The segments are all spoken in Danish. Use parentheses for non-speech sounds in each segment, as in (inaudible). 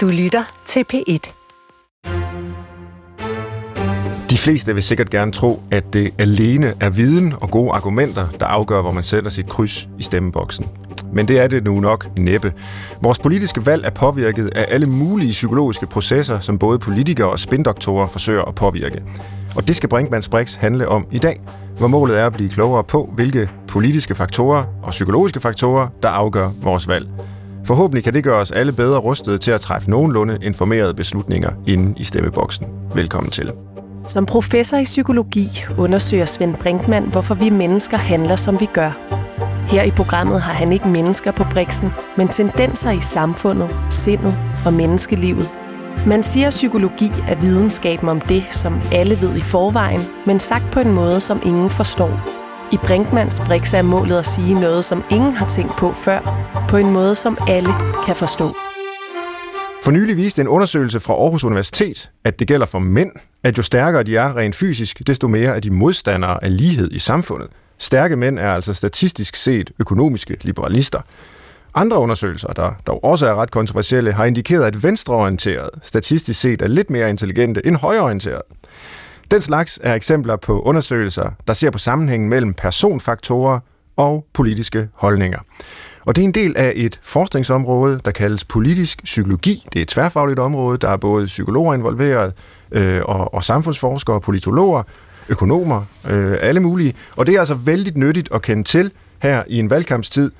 Du lytter til P1. De fleste vil sikkert gerne tro, at det alene er viden og gode argumenter, der afgør, hvor man sætter sit kryds i stemmeboksen. Men det er det nu nok næppe. Vores politiske valg er påvirket af alle mulige psykologiske processer, som både politikere og spindoktorer forsøger at påvirke. Og det skal Brinkmanns Brix handle om i dag, hvor målet er at blive klogere på, hvilke politiske faktorer og psykologiske faktorer, der afgør vores valg. Forhåbentlig kan det gøre os alle bedre rustede til at træffe nogenlunde informerede beslutninger inde i stemmeboksen. Velkommen til. Som professor i psykologi undersøger Svend Brinkmann, hvorfor vi mennesker handler, som vi gør. Her i programmet har han ikke mennesker på briksen, men tendenser i samfundet, sindet og menneskelivet. Man siger, at psykologi er videnskaben om det, som alle ved i forvejen, men sagt på en måde, som ingen forstår. I Brinkmans Brix er målet at sige noget, som ingen har tænkt på før, på en måde, som alle kan forstå. For nylig viste en undersøgelse fra Aarhus Universitet, at det gælder for mænd, at jo stærkere de er rent fysisk, desto mere er de modstandere af lighed i samfundet. Stærke mænd er altså statistisk set økonomiske liberalister. Andre undersøgelser, der dog også er ret kontroversielle, har indikeret, at venstreorienterede statistisk set er lidt mere intelligente end højreorienterede. Den slags er eksempler på undersøgelser, der ser på sammenhængen mellem personfaktorer og politiske holdninger. Og det er en del af et forskningsområde, der kaldes politisk psykologi. Det er et tværfagligt område, der er både psykologer involveret, øh, og, og samfundsforskere, politologer, økonomer, øh, alle mulige. Og det er altså vældig nyttigt at kende til her i en valgkampstid.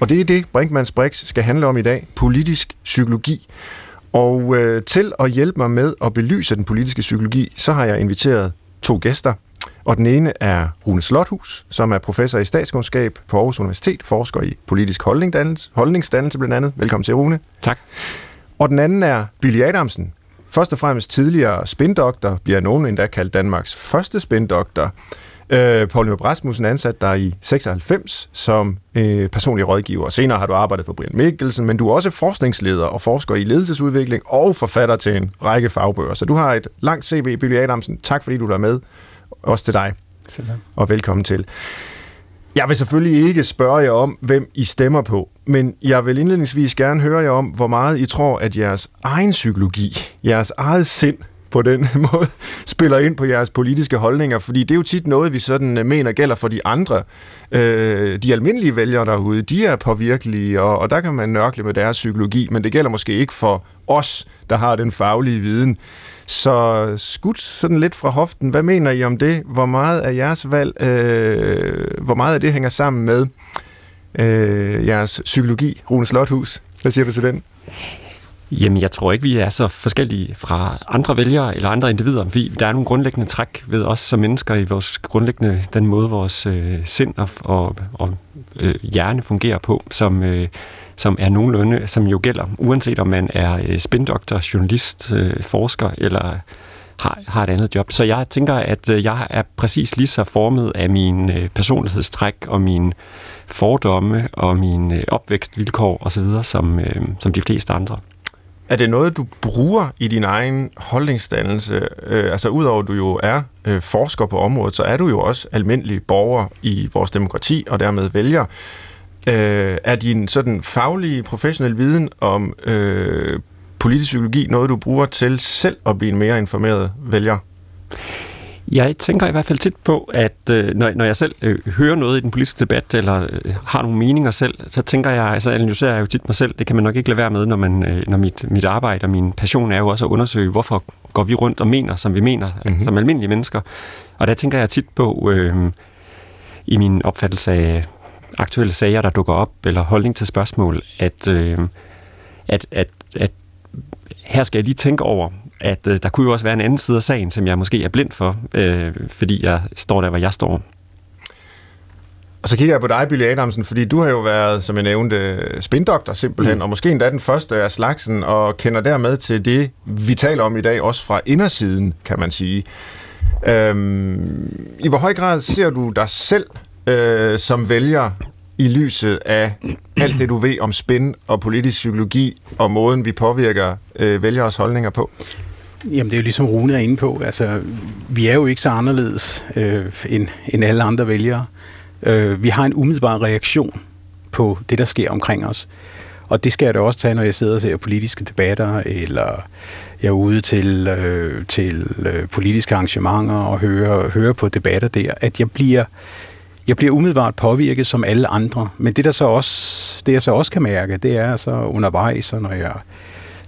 Og det er det, Brinkmanns Brix skal handle om i dag. Politisk psykologi. Og øh, til at hjælpe mig med at belyse den politiske psykologi, så har jeg inviteret to gæster. Og den ene er Rune Slothus, som er professor i statskundskab på Aarhus Universitet, forsker i politisk holdningsdannelse, holdningsdannelse blandt andet. Velkommen til, Rune. Tak. Og den anden er Billy Adamsen, først og fremmest tidligere spindoktor, bliver nogen endda kaldt Danmarks første spindoktor. Øh, Paul Nyrup Rasmussen ansat dig i 96 som øh, personlig rådgiver. Senere har du arbejdet for Brian Mikkelsen, men du er også forskningsleder og forsker i ledelsesudvikling og forfatter til en række fagbøger. Så du har et langt CV, Billy Adamsen. Tak fordi du er med. Også til dig. Selv tak. Og velkommen til. Jeg vil selvfølgelig ikke spørge jer om, hvem I stemmer på, men jeg vil indledningsvis gerne høre jer om, hvor meget I tror, at jeres egen psykologi, jeres eget sind på den (laughs) måde, spiller ind på jeres politiske holdninger, fordi det er jo tit noget, vi sådan øh, mener gælder for de andre. Øh, de almindelige vælgere derude, de er påvirkelige, og, og der kan man nørkle med deres psykologi, men det gælder måske ikke for os, der har den faglige viden. Så skudt sådan lidt fra hoften, hvad mener I om det? Hvor meget af jeres valg, øh, hvor meget af det hænger sammen med øh, jeres psykologi, Rune Slothus? Hvad siger du til den? Jamen, jeg tror ikke, vi er så forskellige fra andre vælgere eller andre individer. Vi, der er nogle grundlæggende træk ved os som mennesker i vores grundlæggende, den måde vores øh, sind og, og, og øh, hjerne fungerer på, som, øh, som er nogenlunde, som jo gælder, uanset om man er øh, spindoktor, journalist, øh, forsker eller har, har et andet job. Så jeg tænker, at øh, jeg er præcis lige så formet af min øh, personlighedstræk og min fordomme og min øh, opvækstvilkår osv., som, øh, som de fleste andre. Er det noget, du bruger i din egen holdningsdannelse? Øh, altså udover at du jo er øh, forsker på området, så er du jo også almindelig borger i vores demokrati, og dermed vælger. Øh, er din sådan faglige, professionelle viden om øh, politisk psykologi noget, du bruger til selv at blive en mere informeret vælger? Jeg tænker i hvert fald tit på, at øh, når, når jeg selv øh, hører noget i den politiske debat, eller øh, har nogle meninger selv, så tænker jeg, altså analyserer jeg jo tit mig selv. Det kan man nok ikke lade være med, når, man, øh, når mit, mit arbejde og min passion er jo også at undersøge, hvorfor går vi rundt og mener, som vi mener, mm-hmm. som almindelige mennesker. Og der tænker jeg tit på, øh, i min opfattelse af aktuelle sager, der dukker op, eller holdning til spørgsmål, at, øh, at, at, at her skal jeg lige tænke over, at øh, der kunne jo også være en anden side af sagen, som jeg måske er blind for, øh, fordi jeg står der, hvor jeg står. Og så kigger jeg på dig, Billy Adamsen, fordi du har jo været, som jeg nævnte, spindoktor simpelthen, mm. og måske endda den første af slagsen, og kender dermed til det, vi taler om i dag, også fra indersiden, kan man sige. Øhm, I hvor høj grad ser du dig selv øh, som vælger i lyset af alt det, du ved om spin og politisk psykologi og måden, vi påvirker øh, vælgeres holdninger på? Jamen det er jo ligesom Rune er inde på. Altså, vi er jo ikke så anderledes øh, end, end alle andre vælgere. Øh, vi har en umiddelbar reaktion på det, der sker omkring os. Og det skal jeg da også tage, når jeg sidder og ser politiske debatter, eller jeg er ude til, øh, til øh, politiske arrangementer og hører, hører på debatter der, at jeg bliver, jeg bliver umiddelbart påvirket som alle andre. Men det, der så også, det jeg så også kan mærke, det er så undervejs, når jeg,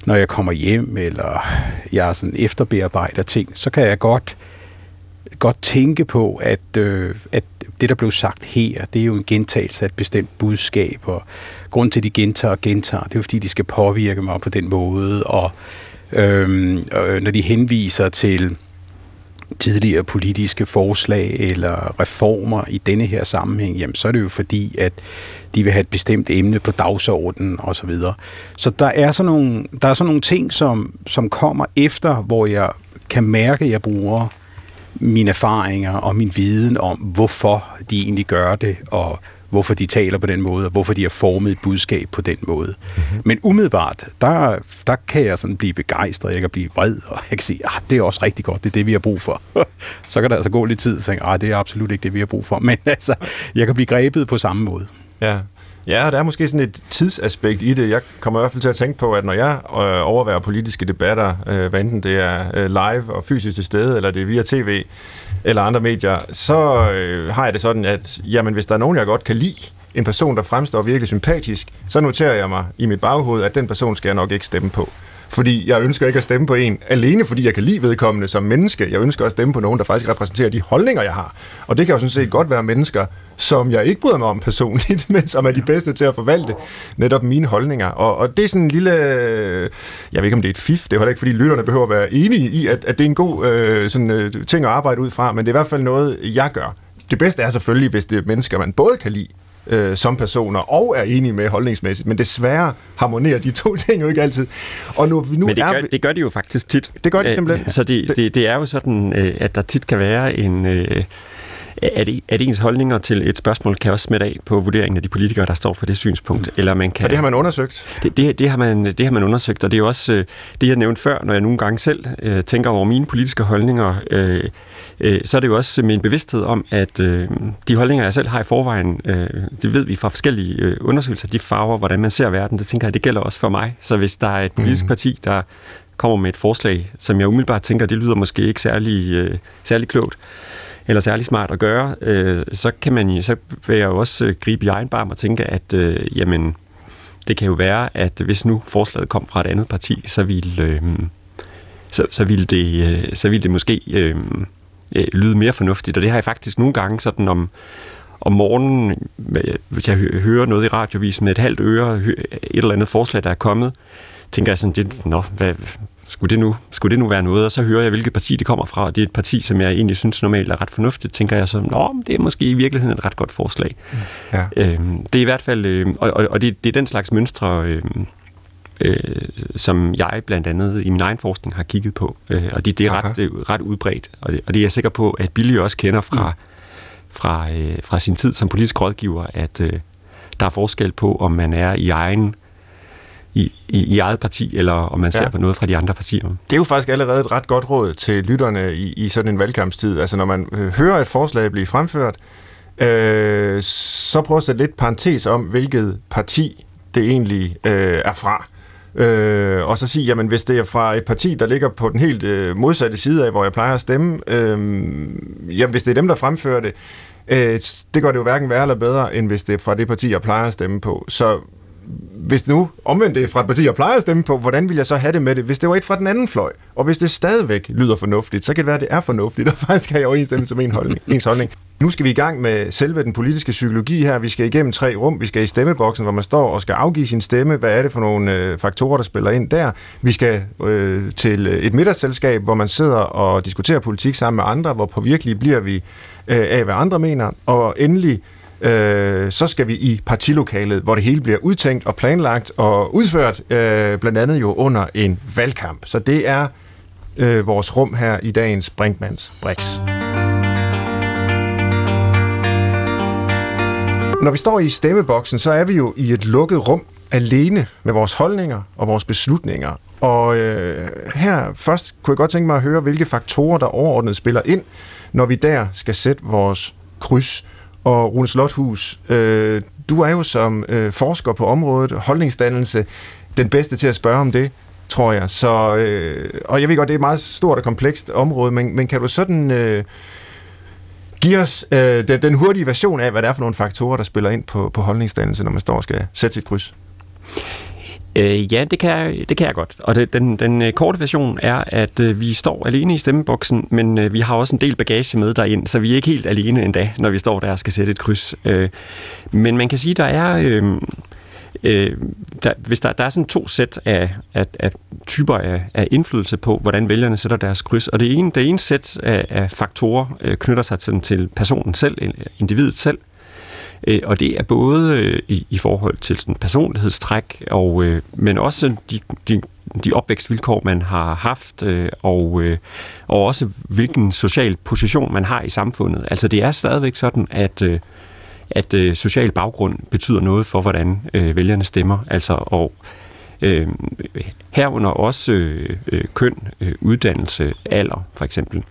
når jeg kommer hjem, eller jeg sådan efterbearbejder ting, så kan jeg godt, godt tænke på, at, øh, at det, der blev sagt her, det er jo en gentagelse af et bestemt budskab, og grund til, at de gentager og gentager, det er jo, fordi de skal påvirke mig på den måde, og øhm, øh, når de henviser til tidligere politiske forslag eller reformer i denne her sammenhæng, jamen, så er det jo fordi, at de vil have et bestemt emne på dagsordenen osv. Så, videre. så der er sådan nogle, der er sådan nogle ting, som, som kommer efter, hvor jeg kan mærke, at jeg bruger mine erfaringer og min viden om, hvorfor de egentlig gør det, og hvorfor de taler på den måde, og hvorfor de har formet et budskab på den måde. Mm-hmm. Men umiddelbart, der, der kan jeg sådan blive begejstret, jeg kan blive vred, og jeg kan sige, ah, det er også rigtig godt, det er det, vi har brug for. (laughs) så kan der altså gå lidt tid og tænke, ah, det er absolut ikke det, vi har brug for. (laughs) Men altså, jeg kan blive grebet på samme måde. Ja, Ja, der er måske sådan et tidsaspekt i det. Jeg kommer i hvert fald til at tænke på, at når jeg øh, overværer politiske debatter, øh, hvad enten det er øh, live og fysisk til stede, eller det er via tv eller andre medier, så øh, har jeg det sådan, at jamen, hvis der er nogen, jeg godt kan lide, en person, der fremstår virkelig sympatisk, så noterer jeg mig i mit baghoved, at den person skal jeg nok ikke stemme på. Fordi jeg ønsker ikke at stemme på en, alene fordi jeg kan lide vedkommende som menneske. Jeg ønsker at stemme på nogen, der faktisk repræsenterer de holdninger, jeg har. Og det kan jo sådan set godt være mennesker, som jeg ikke bryder mig om personligt, (laughs) men som er de bedste til at forvalte netop mine holdninger. Og, og det er sådan en lille... Øh, jeg ved ikke, om det er et fif. Det er heller ikke, fordi lytterne behøver at være enige i, at, at det er en god øh, sådan, øh, ting at arbejde ud fra, men det er i hvert fald noget, jeg gør. Det bedste er selvfølgelig, hvis det er mennesker, man både kan lide, øh, som personer og er enige med holdningsmæssigt, men desværre harmonerer de to (laughs) ting jo ikke altid. Og nu, nu men det, er, gør, det gør de jo faktisk tit. Det gør de simpelthen. Så det, det, det er jo sådan, øh, at der tit kan være en... Øh, at, at ens holdninger til et spørgsmål kan også smitte af på vurderingen af de politikere, der står for det synspunkt. Mm. Eller man kan, og det har man undersøgt? Det, det, det, har man, det har man undersøgt, og det er også øh, det, jeg nævnte før, når jeg nogle gange selv øh, tænker over mine politiske holdninger, øh, øh, så er det jo også min bevidsthed om, at øh, de holdninger, jeg selv har i forvejen, øh, det ved vi fra forskellige øh, undersøgelser, de farver, hvordan man ser verden, det tænker jeg, det gælder også for mig. Så hvis der er et politisk mm. parti, der kommer med et forslag, som jeg umiddelbart tænker, det lyder måske ikke særlig, øh, særlig klogt, eller særlig smart at gøre, øh, så kan man så vil jeg jo også øh, gribe i egen barm og tænke, at øh, jamen, det kan jo være, at hvis nu forslaget kom fra et andet parti, så ville, øh, så, så ville, det, øh, så ville det måske øh, øh, lyde mere fornuftigt. Og det har jeg faktisk nogle gange sådan om, om morgenen, hvis jeg hører noget i radiovis med et halvt øre, et eller andet forslag, der er kommet, tænker jeg sådan, det, nå, hvad, skulle det, nu, skulle det nu være noget? Og så hører jeg, hvilket parti det kommer fra, og det er et parti, som jeg egentlig synes normalt er ret fornuftigt, tænker jeg så, nå, det er måske i virkeligheden et ret godt forslag. Ja. Øhm, det er i hvert fald, øh, og, og, og det, det er den slags mønstre, øh, øh, som jeg blandt andet i min egen forskning har kigget på, øh, og det, det er ret, øh, ret udbredt, og det, og det er jeg sikker på, at Billy også kender fra, mm. fra, øh, fra sin tid som politisk rådgiver, at øh, der er forskel på, om man er i egen i, i, i eget parti, eller om man ser ja. på noget fra de andre partier. Det er jo faktisk allerede et ret godt råd til lytterne i, i sådan en valgkampstid. Altså når man øh, hører et forslag blive fremført, øh, så prøv at sætte lidt parentes om, hvilket parti det egentlig øh, er fra. Øh, og så sige, jamen hvis det er fra et parti, der ligger på den helt øh, modsatte side af, hvor jeg plejer at stemme, øh, jamen hvis det er dem, der fremfører det, øh, det gør det jo hverken værre eller bedre, end hvis det er fra det parti, jeg plejer at stemme på. Så hvis nu omvendt det fra et parti, jeg plejer at stemme på, hvordan vil jeg så have det med det, hvis det var et fra den anden fløj? Og hvis det stadigvæk lyder fornuftigt, så kan det være, at det er fornuftigt, og (laughs) faktisk har jeg overensstemmelse med en holdning, ens holdning. Nu skal vi i gang med selve den politiske psykologi her. Vi skal igennem tre rum. Vi skal i stemmeboksen, hvor man står og skal afgive sin stemme. Hvad er det for nogle øh, faktorer, der spiller ind der? Vi skal øh, til øh, et middagsselskab, hvor man sidder og diskuterer politik sammen med andre. Hvor påvirkelige bliver vi øh, af, hvad andre mener? Og endelig øh, så skal vi i partilokalet, hvor det hele bliver udtænkt og planlagt og udført, øh, blandt andet jo under en valgkamp. Så det er øh, vores rum her i dagens Brinkmans Brix. Når vi står i stemmeboksen, så er vi jo i et lukket rum alene med vores holdninger og vores beslutninger. Og øh, her først kunne jeg godt tænke mig at høre, hvilke faktorer, der overordnet spiller ind, når vi der skal sætte vores kryds. Og Rune Slothus, øh, du er jo som øh, forsker på området, holdningsdannelse, den bedste til at spørge om det, tror jeg. Så, øh, og jeg ved godt, det er et meget stort og komplekst område, men, men kan du sådan øh, give os øh, den, den hurtige version af, hvad det er for nogle faktorer, der spiller ind på, på holdningsdannelse, når man står og skal sætte sit kryds? Øh, ja, det kan, jeg, det kan jeg godt. Og det, den, den øh, korte version er, at øh, vi står alene i stemmeboksen, men øh, vi har også en del bagage med derind, så vi er ikke helt alene endda, når vi står der og skal sætte et kryds. Øh, men man kan sige, der er... Øh, øh, der, hvis der, der er sådan to sæt af, af, af typer af, af indflydelse på, hvordan vælgerne sætter deres kryds, og det ene, det ene sæt af, af faktorer øh, knytter sig til, til personen selv, individet selv, Øh, Øh, og det er både øh, i, i forhold til sådan personlighedstræk, og, øh, men også de, de, de opvækstvilkår, man har haft, øh, og, øh, og også hvilken social position man har i samfundet. Altså det er stadigvæk sådan, at, øh, at øh, social baggrund betyder noget for, hvordan øh, vælgerne stemmer. Altså, og øh, herunder også øh, øh køn, øh, uddannelse, alder for eksempel.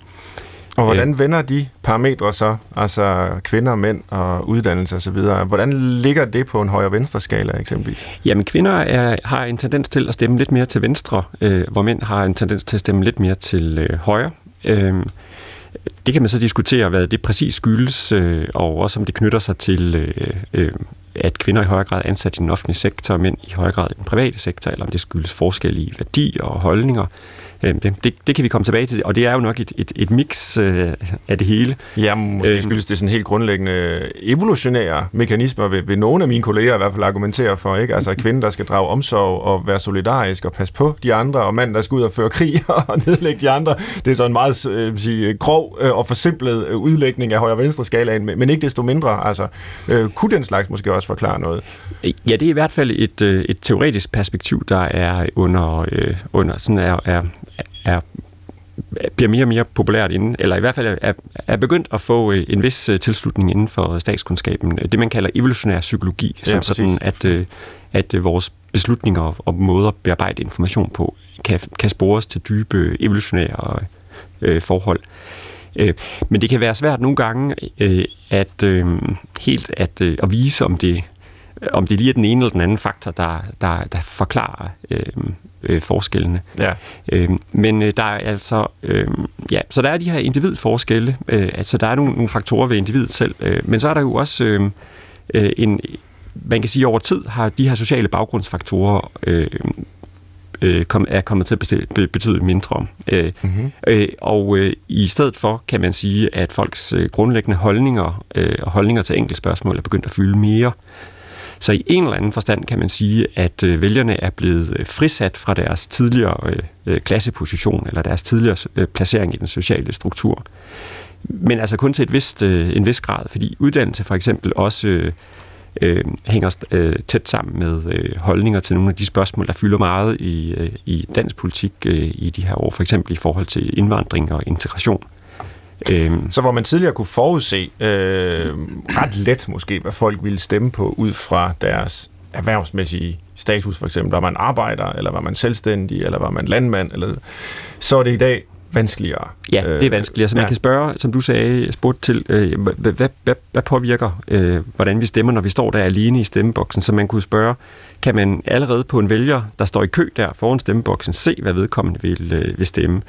Og hvordan vender de parametre så, altså kvinder, mænd og uddannelse osv., hvordan ligger det på en højre-venstre skala eksempelvis? Jamen kvinder er, har en tendens til at stemme lidt mere til venstre, øh, hvor mænd har en tendens til at stemme lidt mere til øh, højre. Øh, det kan man så diskutere, hvad det præcis skyldes, øh, og også om det knytter sig til, øh, øh, at kvinder i højere grad er ansat i den offentlige sektor, og mænd i højere grad i den private sektor, eller om det skyldes forskellige værdier og holdninger. Øh, det, det, det kan vi komme tilbage til, og det er jo nok et, et, et mix øh, af det hele. Ja, måske øh, skyldes det sådan helt grundlæggende evolutionære mekanismer, vil, vil nogle af mine kolleger i hvert fald argumentere for, ikke? Altså kvinden, der skal drage omsorg og være solidarisk og passe på de andre, og mand, der skal ud og føre krig (laughs) og nedlægge de andre. Det er så en meget øh, sige, grov øh, og forsimplet øh, udlægning af højre-venstre skalaen, men ikke desto mindre. Altså, øh, kunne den slags måske også forklare noget? Ja, det er i hvert fald et, øh, et teoretisk perspektiv, der er under, øh, under sådan er, er er bliver mere og mere populært inden, eller i hvert fald er, er begyndt at få øh, en vis øh, tilslutning inden for statskundskaben. Det, man kalder evolutionær psykologi, ja, som sådan, at, at vores beslutninger og måder at bearbejde information på kan, kan spores til dybe evolutionære øh, forhold. Øh, men det kan være svært nogle gange øh, at øh, helt at, øh, at vise, om det om det lige er den ene eller den anden faktor, der, der, der forklarer øh, øh, forskellene. Ja. Øh, men øh, der er altså, øh, ja, så der er de her individforskelle, øh, altså der er nogle, nogle faktorer ved individet selv, øh, men så er der jo også øh, øh, en, man kan sige over tid har de her sociale baggrundsfaktorer øh, øh, kom, er kommet til at betyde mindre. Øh, mm-hmm. øh, og øh, i stedet for kan man sige, at folks øh, grundlæggende holdninger øh, og holdninger til enkelte spørgsmål er begyndt at fylde mere. Så i en eller anden forstand kan man sige, at øh, vælgerne er blevet øh, frisat fra deres tidligere øh, klasseposition eller deres tidligere placering i den sociale struktur. Men altså kun til et vist, en vis grad, fordi uddannelse for eksempel også øh, hænger øh, tæt sammen med øh, holdninger til nogle af de spørgsmål, der fylder meget i, øh, i dansk politik øh, i de her år, for eksempel i forhold til indvandring og integration. Øhm. Så hvor man tidligere kunne forudse øh, ret let måske, hvad folk ville stemme på ud fra deres erhvervsmæssige status, for eksempel, var man arbejder, eller var man selvstændig, eller var man landmand, eller så er det i dag vanskeligere. Ja, det er vanskeligere. Så man ja. kan spørge, som du sagde, spurgt til, øh, hvad, hvad, hvad, hvad påvirker, øh, hvordan vi stemmer, når vi står der alene i stemmeboksen? Så man kunne spørge, kan man allerede på en vælger, der står i kø der foran stemmeboksen, se, hvad vedkommende vil, øh, vil stemme?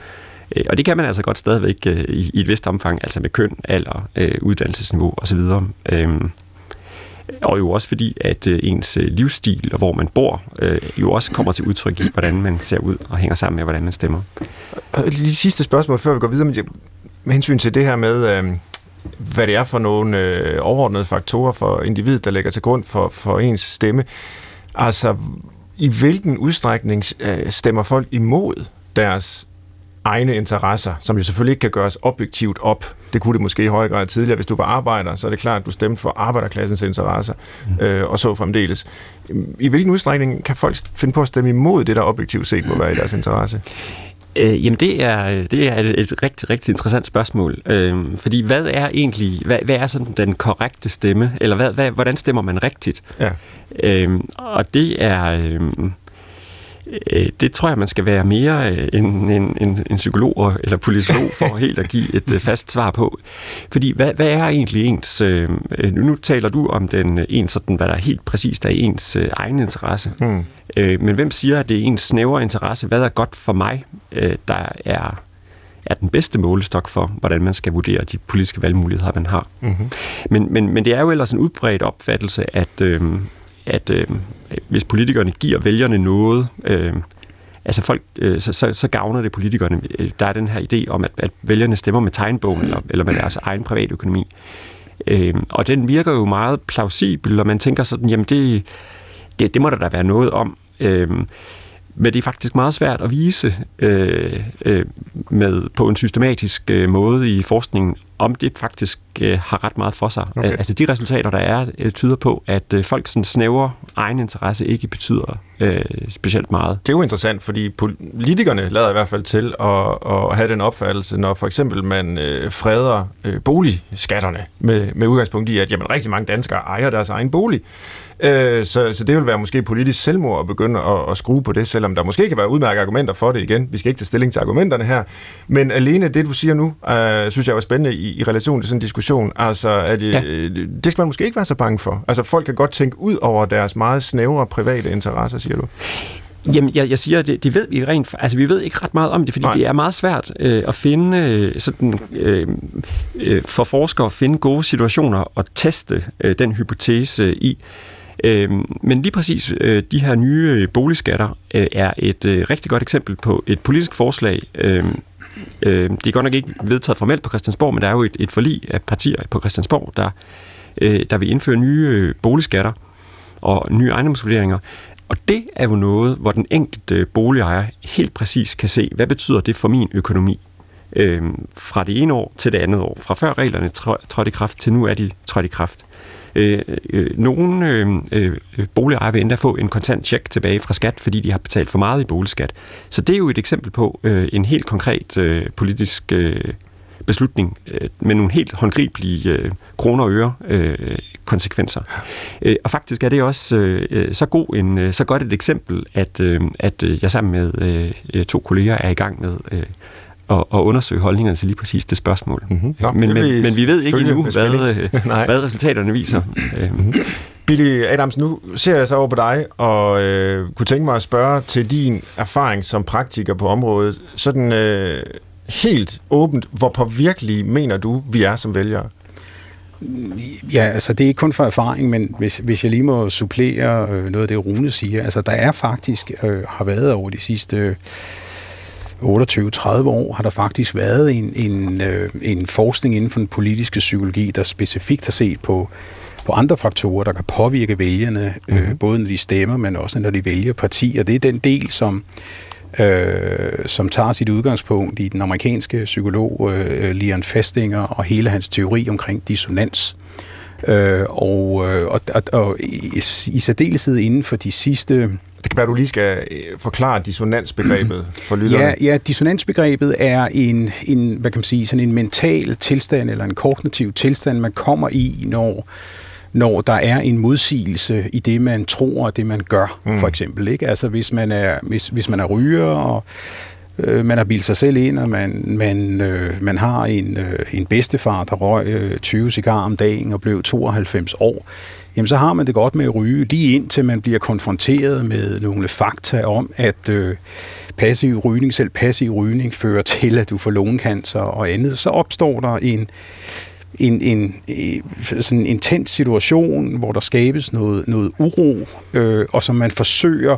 Øh, og det kan man altså godt stadigvæk øh, i, i et vist omfang, altså med køn, alder, øh, uddannelsesniveau osv. Øhm, og jo også fordi, at øh, ens øh, livsstil og hvor man bor, øh, jo også kommer til udtryk i, hvordan man ser ud og hænger sammen med, hvordan man stemmer. Lige sidste spørgsmål, før vi går videre med, med hensyn til det her med, øhm, hvad det er for nogle overordnede faktorer for individet, der lægger til grund for, for ens stemme. Altså, i hvilken udstrækning stemmer folk imod deres egne interesser, som jo selvfølgelig ikke kan gøres objektivt op. Det kunne det måske i høj grad tidligere. Hvis du var arbejder, så er det klart, at du stemte for arbejderklassens interesser, mm. øh, og så fremdeles. I hvilken udstrækning kan folk finde på at stemme imod det, der objektivt set må være i deres interesse? Øh, jamen det er, det er et, et rigtig, rigtig interessant spørgsmål. Øh, fordi hvad er egentlig, hvad, hvad er sådan den korrekte stemme? Eller hvad, hvad, hvordan stemmer man rigtigt? Ja. Øh, og det er... Øh, Øh, det tror jeg, man skal være mere øh, en, en, en, en psykolog eller polisolog (laughs) for helt at give et øh, fast svar på. Fordi hvad, hvad er egentlig ens... Øh, nu taler du om den en sådan, hvad der er helt præcist er ens øh, egen interesse. Mm. Øh, men hvem siger, at det er ens snævre interesse? Hvad er godt for mig, øh, der er er den bedste målestok for, hvordan man skal vurdere de politiske valgmuligheder, man har. Mm-hmm. Men, men, men det er jo ellers en udbredt opfattelse, at, øh, at øh, hvis politikerne giver vælgerne noget, øh, altså folk, øh, så, så, så gavner det politikerne. Øh, der er den her idé om, at, at vælgerne stemmer med tegnbogen eller, eller med deres egen privatøkonomi. Øh, og den virker jo meget plausibel, og man tænker sådan, jamen det, det, det må der da være noget om. Øh, men det er faktisk meget svært at vise øh, øh, med på en systematisk øh, måde i forskningen, om det faktisk øh, har ret meget for sig. Okay. Altså de resultater, der er, øh, tyder på, at øh, folks snævre egen interesse ikke betyder øh, specielt meget. Det er jo interessant, fordi politikerne lader i hvert fald til at, at have den opfattelse, når for eksempel man øh, freder øh, boligskatterne med, med udgangspunkt i, at jamen, rigtig mange danskere ejer deres egen bolig. Øh, så, så det vil være måske politisk selvmord at begynde at, at skrue på det, selvom der måske kan være udmærkede argumenter for det igen. Vi skal ikke tage stilling til argumenterne her. Men alene det, du siger nu, øh, synes jeg var spændende i, i relation til sådan en diskussion. Altså, at, ja. øh, det skal man måske ikke være så bange for. Altså, folk kan godt tænke ud over deres meget snævre private interesser, siger du. Jamen, jeg, jeg siger, det, det ved vi rent, altså vi ved ikke ret meget om det, fordi Nej. det er meget svært øh, at finde øh, sådan, øh, øh, for forskere at finde gode situationer og teste øh, den hypotese i. Øh, men lige præcis øh, de her nye øh, boligskatter øh, er et øh, rigtig godt eksempel på et politisk forslag. Øh, øh, det er godt nok ikke vedtaget formelt på Christiansborg, men der er jo et, et forlig af partier på Christiansborg, der, øh, der vil indføre nye øh, boligskatter og nye ejendomsvurderinger. Og det er jo noget, hvor den enkelte øh, boligejer helt præcis kan se, hvad betyder det for min økonomi? Øh, fra det ene år til det andet år. Fra før reglerne trådte i kraft til nu er de trådt i kraft. Øh, øh, nogle øh, øh, boligejere vil endda få en kontant check tilbage fra skat, fordi de har betalt for meget i boligskat. Så det er jo et eksempel på øh, en helt konkret øh, politisk øh, beslutning øh, med nogle helt håndgribelige øh, kroner og øre øh, konsekvenser. Øh, og faktisk er det også øh, så god en øh, så godt et eksempel, at, øh, at jeg sammen med øh, to kolleger er i gang med øh, at, at undersøge holdningerne til lige præcis det spørgsmål. Mm-hmm. Nå, men, men, men vi ved ikke endnu, hvad, øh, (laughs) hvad resultaterne viser. Mm-hmm. Billy Adams, nu ser jeg så over på dig, og øh, kunne tænke mig at spørge til din erfaring som praktiker på området. Sådan øh, helt åbent, hvor påvirkelige mener du, vi er som vælgere? Ja, altså det er ikke kun for erfaring, men hvis, hvis jeg lige må supplere øh, noget af det, Rune siger, altså der er faktisk, øh, har været over de sidste... Øh, 28-30 år har der faktisk været en, en, øh, en forskning inden for den politiske psykologi, der specifikt har set på, på andre faktorer, der kan påvirke vælgerne, mm. øh, mhm. både når de stemmer, men også når de vælger partier. Det er den del, som, øh, som tager sit udgangspunkt i den amerikanske psykolog øh, Leon Festinger og hele hans teori omkring dissonans. Øh, og, øh, og, og, og i, i særdeleshed inden for de sidste det kan være, du lige skal øh, forklare dissonansbegrebet (clears throat) for lytterne. Ja, ja, dissonansbegrebet er en, en, hvad kan man sige, sådan en mental tilstand eller en kognitiv tilstand, man kommer i, når, når der er en modsigelse i det, man tror og det, man gør, mm. for eksempel. Ikke? Altså hvis man er, hvis, hvis man er ryger, og øh, man har bildt sig selv ind, og man, man, øh, man har en, øh, en bedstefar, der røg øh, 20 cigarer om dagen og blev 92 år, jamen så har man det godt med at ryge, lige indtil man bliver konfronteret med nogle fakta om, at øh, passiv rygning, selv passiv rygning, fører til, at du får lungekancer og andet. Så opstår der en, en, en, en sådan en intens situation, hvor der skabes noget, noget uro, øh, og som man forsøger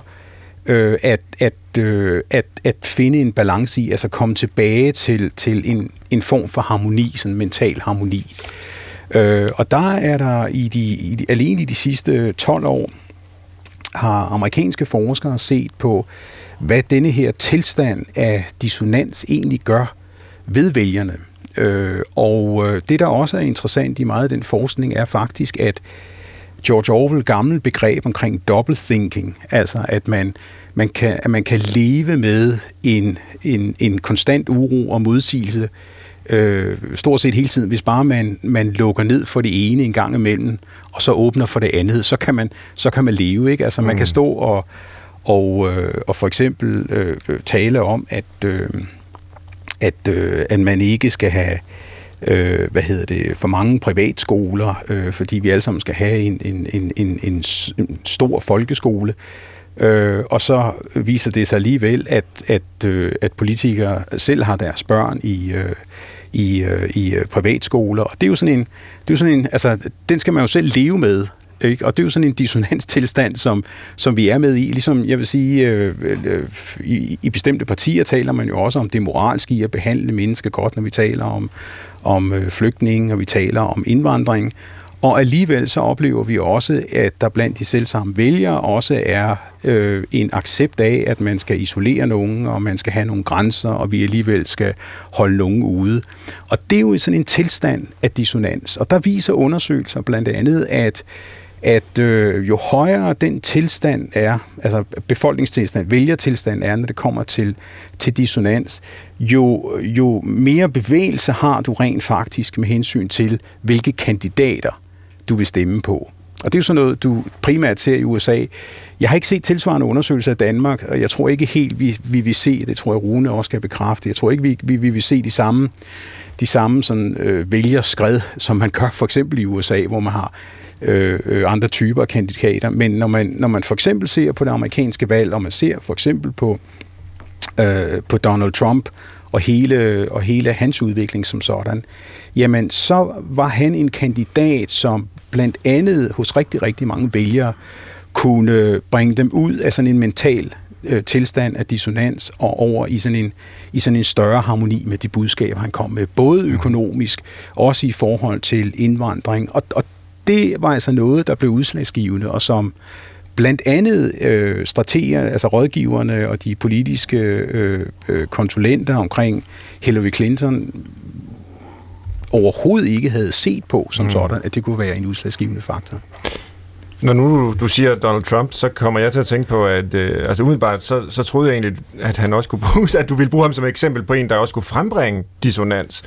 øh, at, at, øh, at, at finde en balance i, altså komme tilbage til, til en, en form for harmoni, sådan mental harmoni. Øh, og der er der i de, i de, alene i de sidste 12 år, har amerikanske forskere set på, hvad denne her tilstand af dissonans egentlig gør ved vælgerne. Øh, og øh, det, der også er interessant i meget af den forskning, er faktisk, at George Orwell gammel begreb omkring double thinking, altså at man, man, kan, at man kan leve med en, en, en konstant uro og modsigelse øh, stort set hele tiden. Hvis bare man, man lukker ned for det ene en gang imellem, og så åbner for det andet, så kan man, så kan man leve. Ikke? Altså, mm. man kan mm. stå og, og, øh, og for eksempel øh, tale om, at, øh, at, øh, at man ikke skal have øh, hvad hedder det, for mange privatskoler, øh, fordi vi alle sammen skal have en, en, en, en, en, en stor folkeskole. Øh, og så viser det sig alligevel, at, at, øh, at politikere selv har deres børn i, øh, i, øh, i øh, privatskoler. Og det er jo sådan en, det er jo sådan en altså, den skal man jo selv leve med. Ikke? Og det er jo sådan en dissonans-tilstand, som, som vi er med i. Ligesom, jeg vil sige, øh, øh, i, i bestemte partier taler man jo også om det moralske i at behandle mennesker godt, når vi taler om, om øh, flygtninge, og vi taler om indvandring. Og alligevel så oplever vi også, at der blandt de selvsamme vælgere også er øh, en accept af, at man skal isolere nogen, og man skal have nogle grænser, og vi alligevel skal holde nogen ude. Og det er jo sådan en tilstand af dissonans. Og der viser undersøgelser blandt andet, at at øh, jo højere den tilstand er, altså befolkningstilstand, vælgertilstand er, når det kommer til, til dissonans, jo, jo mere bevægelse har du rent faktisk med hensyn til, hvilke kandidater du vil stemme på. Og det er jo sådan noget, du primært ser i USA. Jeg har ikke set tilsvarende undersøgelser af Danmark, og jeg tror ikke helt, vi, vi vil se, det tror jeg Rune også kan bekræfte, jeg tror ikke, vi, vi, vi vil se de samme, de samme sådan, øh, vælgerskred, som man gør for eksempel i USA, hvor man har øh, øh, andre typer af kandidater. Men når man, når man for eksempel ser på det amerikanske valg, og man ser for eksempel på, øh, på Donald Trump og hele, og hele hans udvikling som sådan, jamen så var han en kandidat, som blandt andet hos rigtig, rigtig mange vælgere kunne bringe dem ud af sådan en mental øh, tilstand af dissonans og over i sådan, en, i sådan en større harmoni med de budskaber, han kom med, både økonomisk, også i forhold til indvandring. Og, og det var altså noget, der blev udslagsgivende, og som blandt andet øh, strateger, altså rådgiverne og de politiske øh, øh, konsulenter omkring Hillary Clinton overhovedet ikke havde set på som mm. sådan, at det kunne være en udslagsgivende faktor. Når nu du siger Donald Trump, så kommer jeg til at tænke på, at øh, altså umiddelbart, så, så troede jeg egentlig, at han også kunne bruge, (laughs) at du ville bruge ham som eksempel på en, der også kunne frembringe dissonans.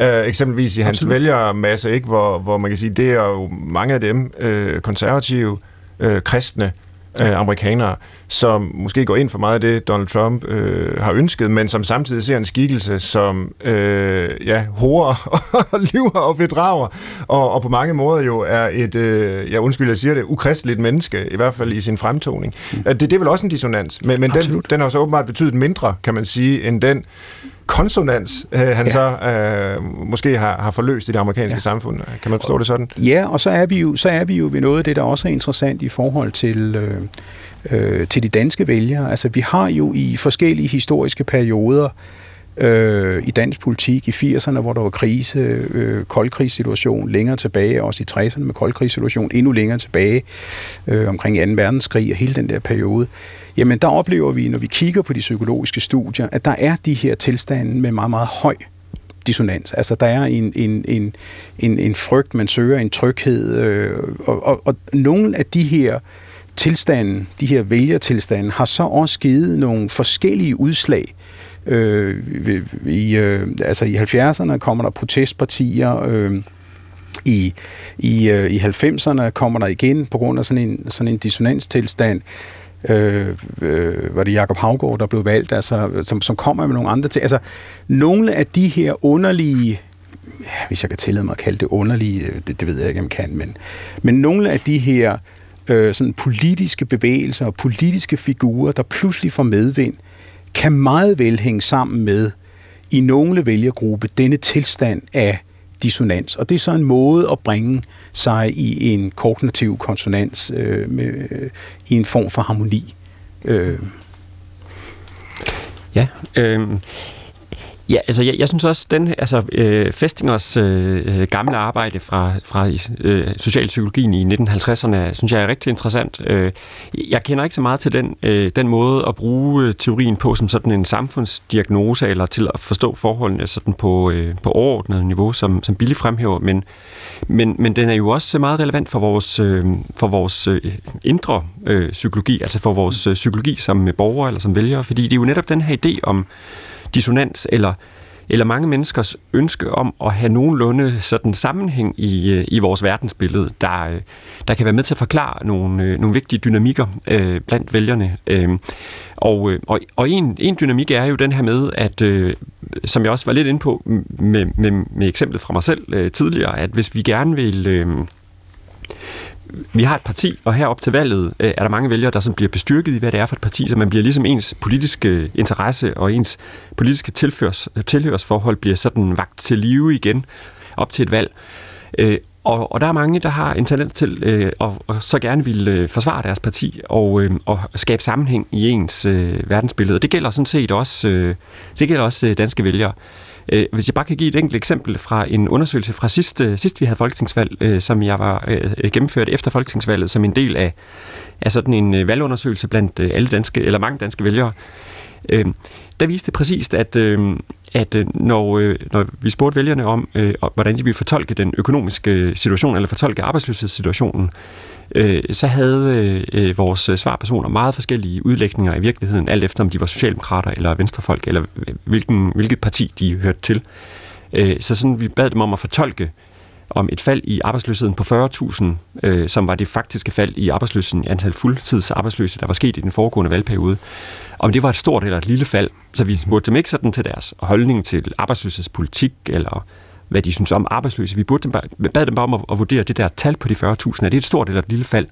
Øh, eksempelvis i hans Absolut. vælgermasse, ikke, hvor, hvor man kan sige, det er jo mange af dem øh, konservative, øh, kristne, øh, amerikanere, som måske går ind for meget af det, Donald Trump øh, har ønsket, men som samtidig ser en skikkelse, som øh, ja, horer (laughs) og lyver og bedrager, og, og på mange måder jo er et, øh, ja undskyld, jeg siger det, ukristeligt menneske, i hvert fald i sin fremtoning. Mm. Det, det er vel også en dissonans, men, men den, den har så åbenbart betydet mindre, kan man sige, end den konsonans, øh, han ja. så øh, måske har, har forløst i det amerikanske ja. samfund. Kan man forstå det sådan? Ja, og så er vi jo, så er vi jo ved noget af det, der også er interessant i forhold til, øh, øh, til de danske vælgere. Altså, vi har jo i forskellige historiske perioder øh, i dansk politik i 80'erne, hvor der var krise, øh, koldkrigssituation, længere tilbage, også i 60'erne med koldkrigssituation, endnu længere tilbage, øh, omkring 2. verdenskrig og hele den der periode, jamen der oplever vi, når vi kigger på de psykologiske studier, at der er de her tilstande med meget, meget høj dissonans. Altså der er en, en, en, en, en frygt, man søger en tryghed, øh, og, og, og nogle af de her tilstanden, de her vælgertilstanden, har så også givet nogle forskellige udslag. Øh, i, øh, altså i 70'erne kommer der protestpartier, øh, i, i, øh, i 90'erne kommer der igen på grund af sådan en, sådan en dissonanstilstand, øh, øh, var det Jakob Havgård, der blev valgt, altså, som, som kommer med nogle andre ting. Altså, nogle af de her underlige, hvis jeg kan tillade mig at kalde det underlige, øh, det, det ved jeg ikke, om jeg kan, men, men nogle af de her øh, sådan politiske bevægelser og politiske figurer, der pludselig får medvind, kan meget vel hænge sammen med i nogle vælgergruppe denne tilstand af dissonans. Og det er så en måde at bringe sig i en kognitiv konsonans øh, med, øh, i en form for harmoni. Øh. Ja, øh, Ja, altså jeg, jeg synes også, den altså øh, Festingers øh, øh gamle arbejde fra, fra øh, socialpsykologien i 1950'erne, synes jeg er rigtig interessant. Øh, jeg kender ikke så meget til den, øh, den måde at bruge øh, teorien på som sådan en samfundsdiagnose, eller til at forstå forholdene sådan på, øh, på overordnet niveau, som, som Billy fremhæver, men, men, men den er jo også meget relevant for vores, øh, for vores øh, indre øh, psykologi, altså for vores øh, psykologi som borgere eller som vælgere, fordi det er jo netop den her idé om dissonans eller eller mange menneskers ønske om at have nogenlunde sådan sammenhæng i, øh, i vores verdensbillede, der, øh, der kan være med til at forklare nogle, øh, nogle vigtige dynamikker øh, blandt vælgerne. Øhm, øh, og, og, og en, en dynamik er jo den her med, at øh, som jeg også var lidt inde på med, med, med eksemplet fra mig selv øh, tidligere, at hvis vi gerne vil... Øh, vi har et parti, og her op til valget øh, er der mange vælgere, der som bliver bestyrket i, hvad det er for et parti, så man bliver ligesom ens politiske interesse og ens politiske tilførs, øh, tilhørsforhold bliver sådan vagt til live igen op til et valg. Øh, og, og der er mange, der har en talent til øh, at, at så gerne vil øh, forsvare deres parti og, øh, og skabe sammenhæng i ens øh, verdensbillede. Det gælder sådan set også, øh, det gælder også øh, danske vælgere. Øh, Øh, hvis jeg bare kan give et enkelt eksempel fra en undersøgelse fra sidst, øh, sidst vi havde folketingsvalg, øh, som jeg var øh, gennemført efter folketingsvalget som en del af, af sådan en øh, valgundersøgelse blandt øh, alle danske, eller mange danske vælgere. Øh, der viste det præcist, at, øhm, øh, at når, øh, når vi spurgte vælgerne om, øh, hvordan de ville fortolke den økonomiske øh, situation, eller fortolke arbejdsløshedssituationen, øh, så havde øh, øh vores øh, svarpersoner meget forskellige udlægninger i virkeligheden, alt efter om de var socialdemokrater eller venstrefolk, eller hvilken, hvilket parti de hørte til. Øh, så sådan, vi bad dem om at fortolke om et fald i arbejdsløsheden på 40.000, øh, som var det faktiske fald i arbejdsløsheden, antal fuldtidsarbejdsløse, der var sket i den foregående valgperiode. Om det var et stort eller et lille fald. Så vi spurgte dem ikke sådan til deres holdning til arbejdsløshedspolitik, eller hvad de synes om arbejdsløse. Vi burde dem bare, bad dem bare om at, at vurdere det der tal på de 40.000. Er det et stort eller et lille fald?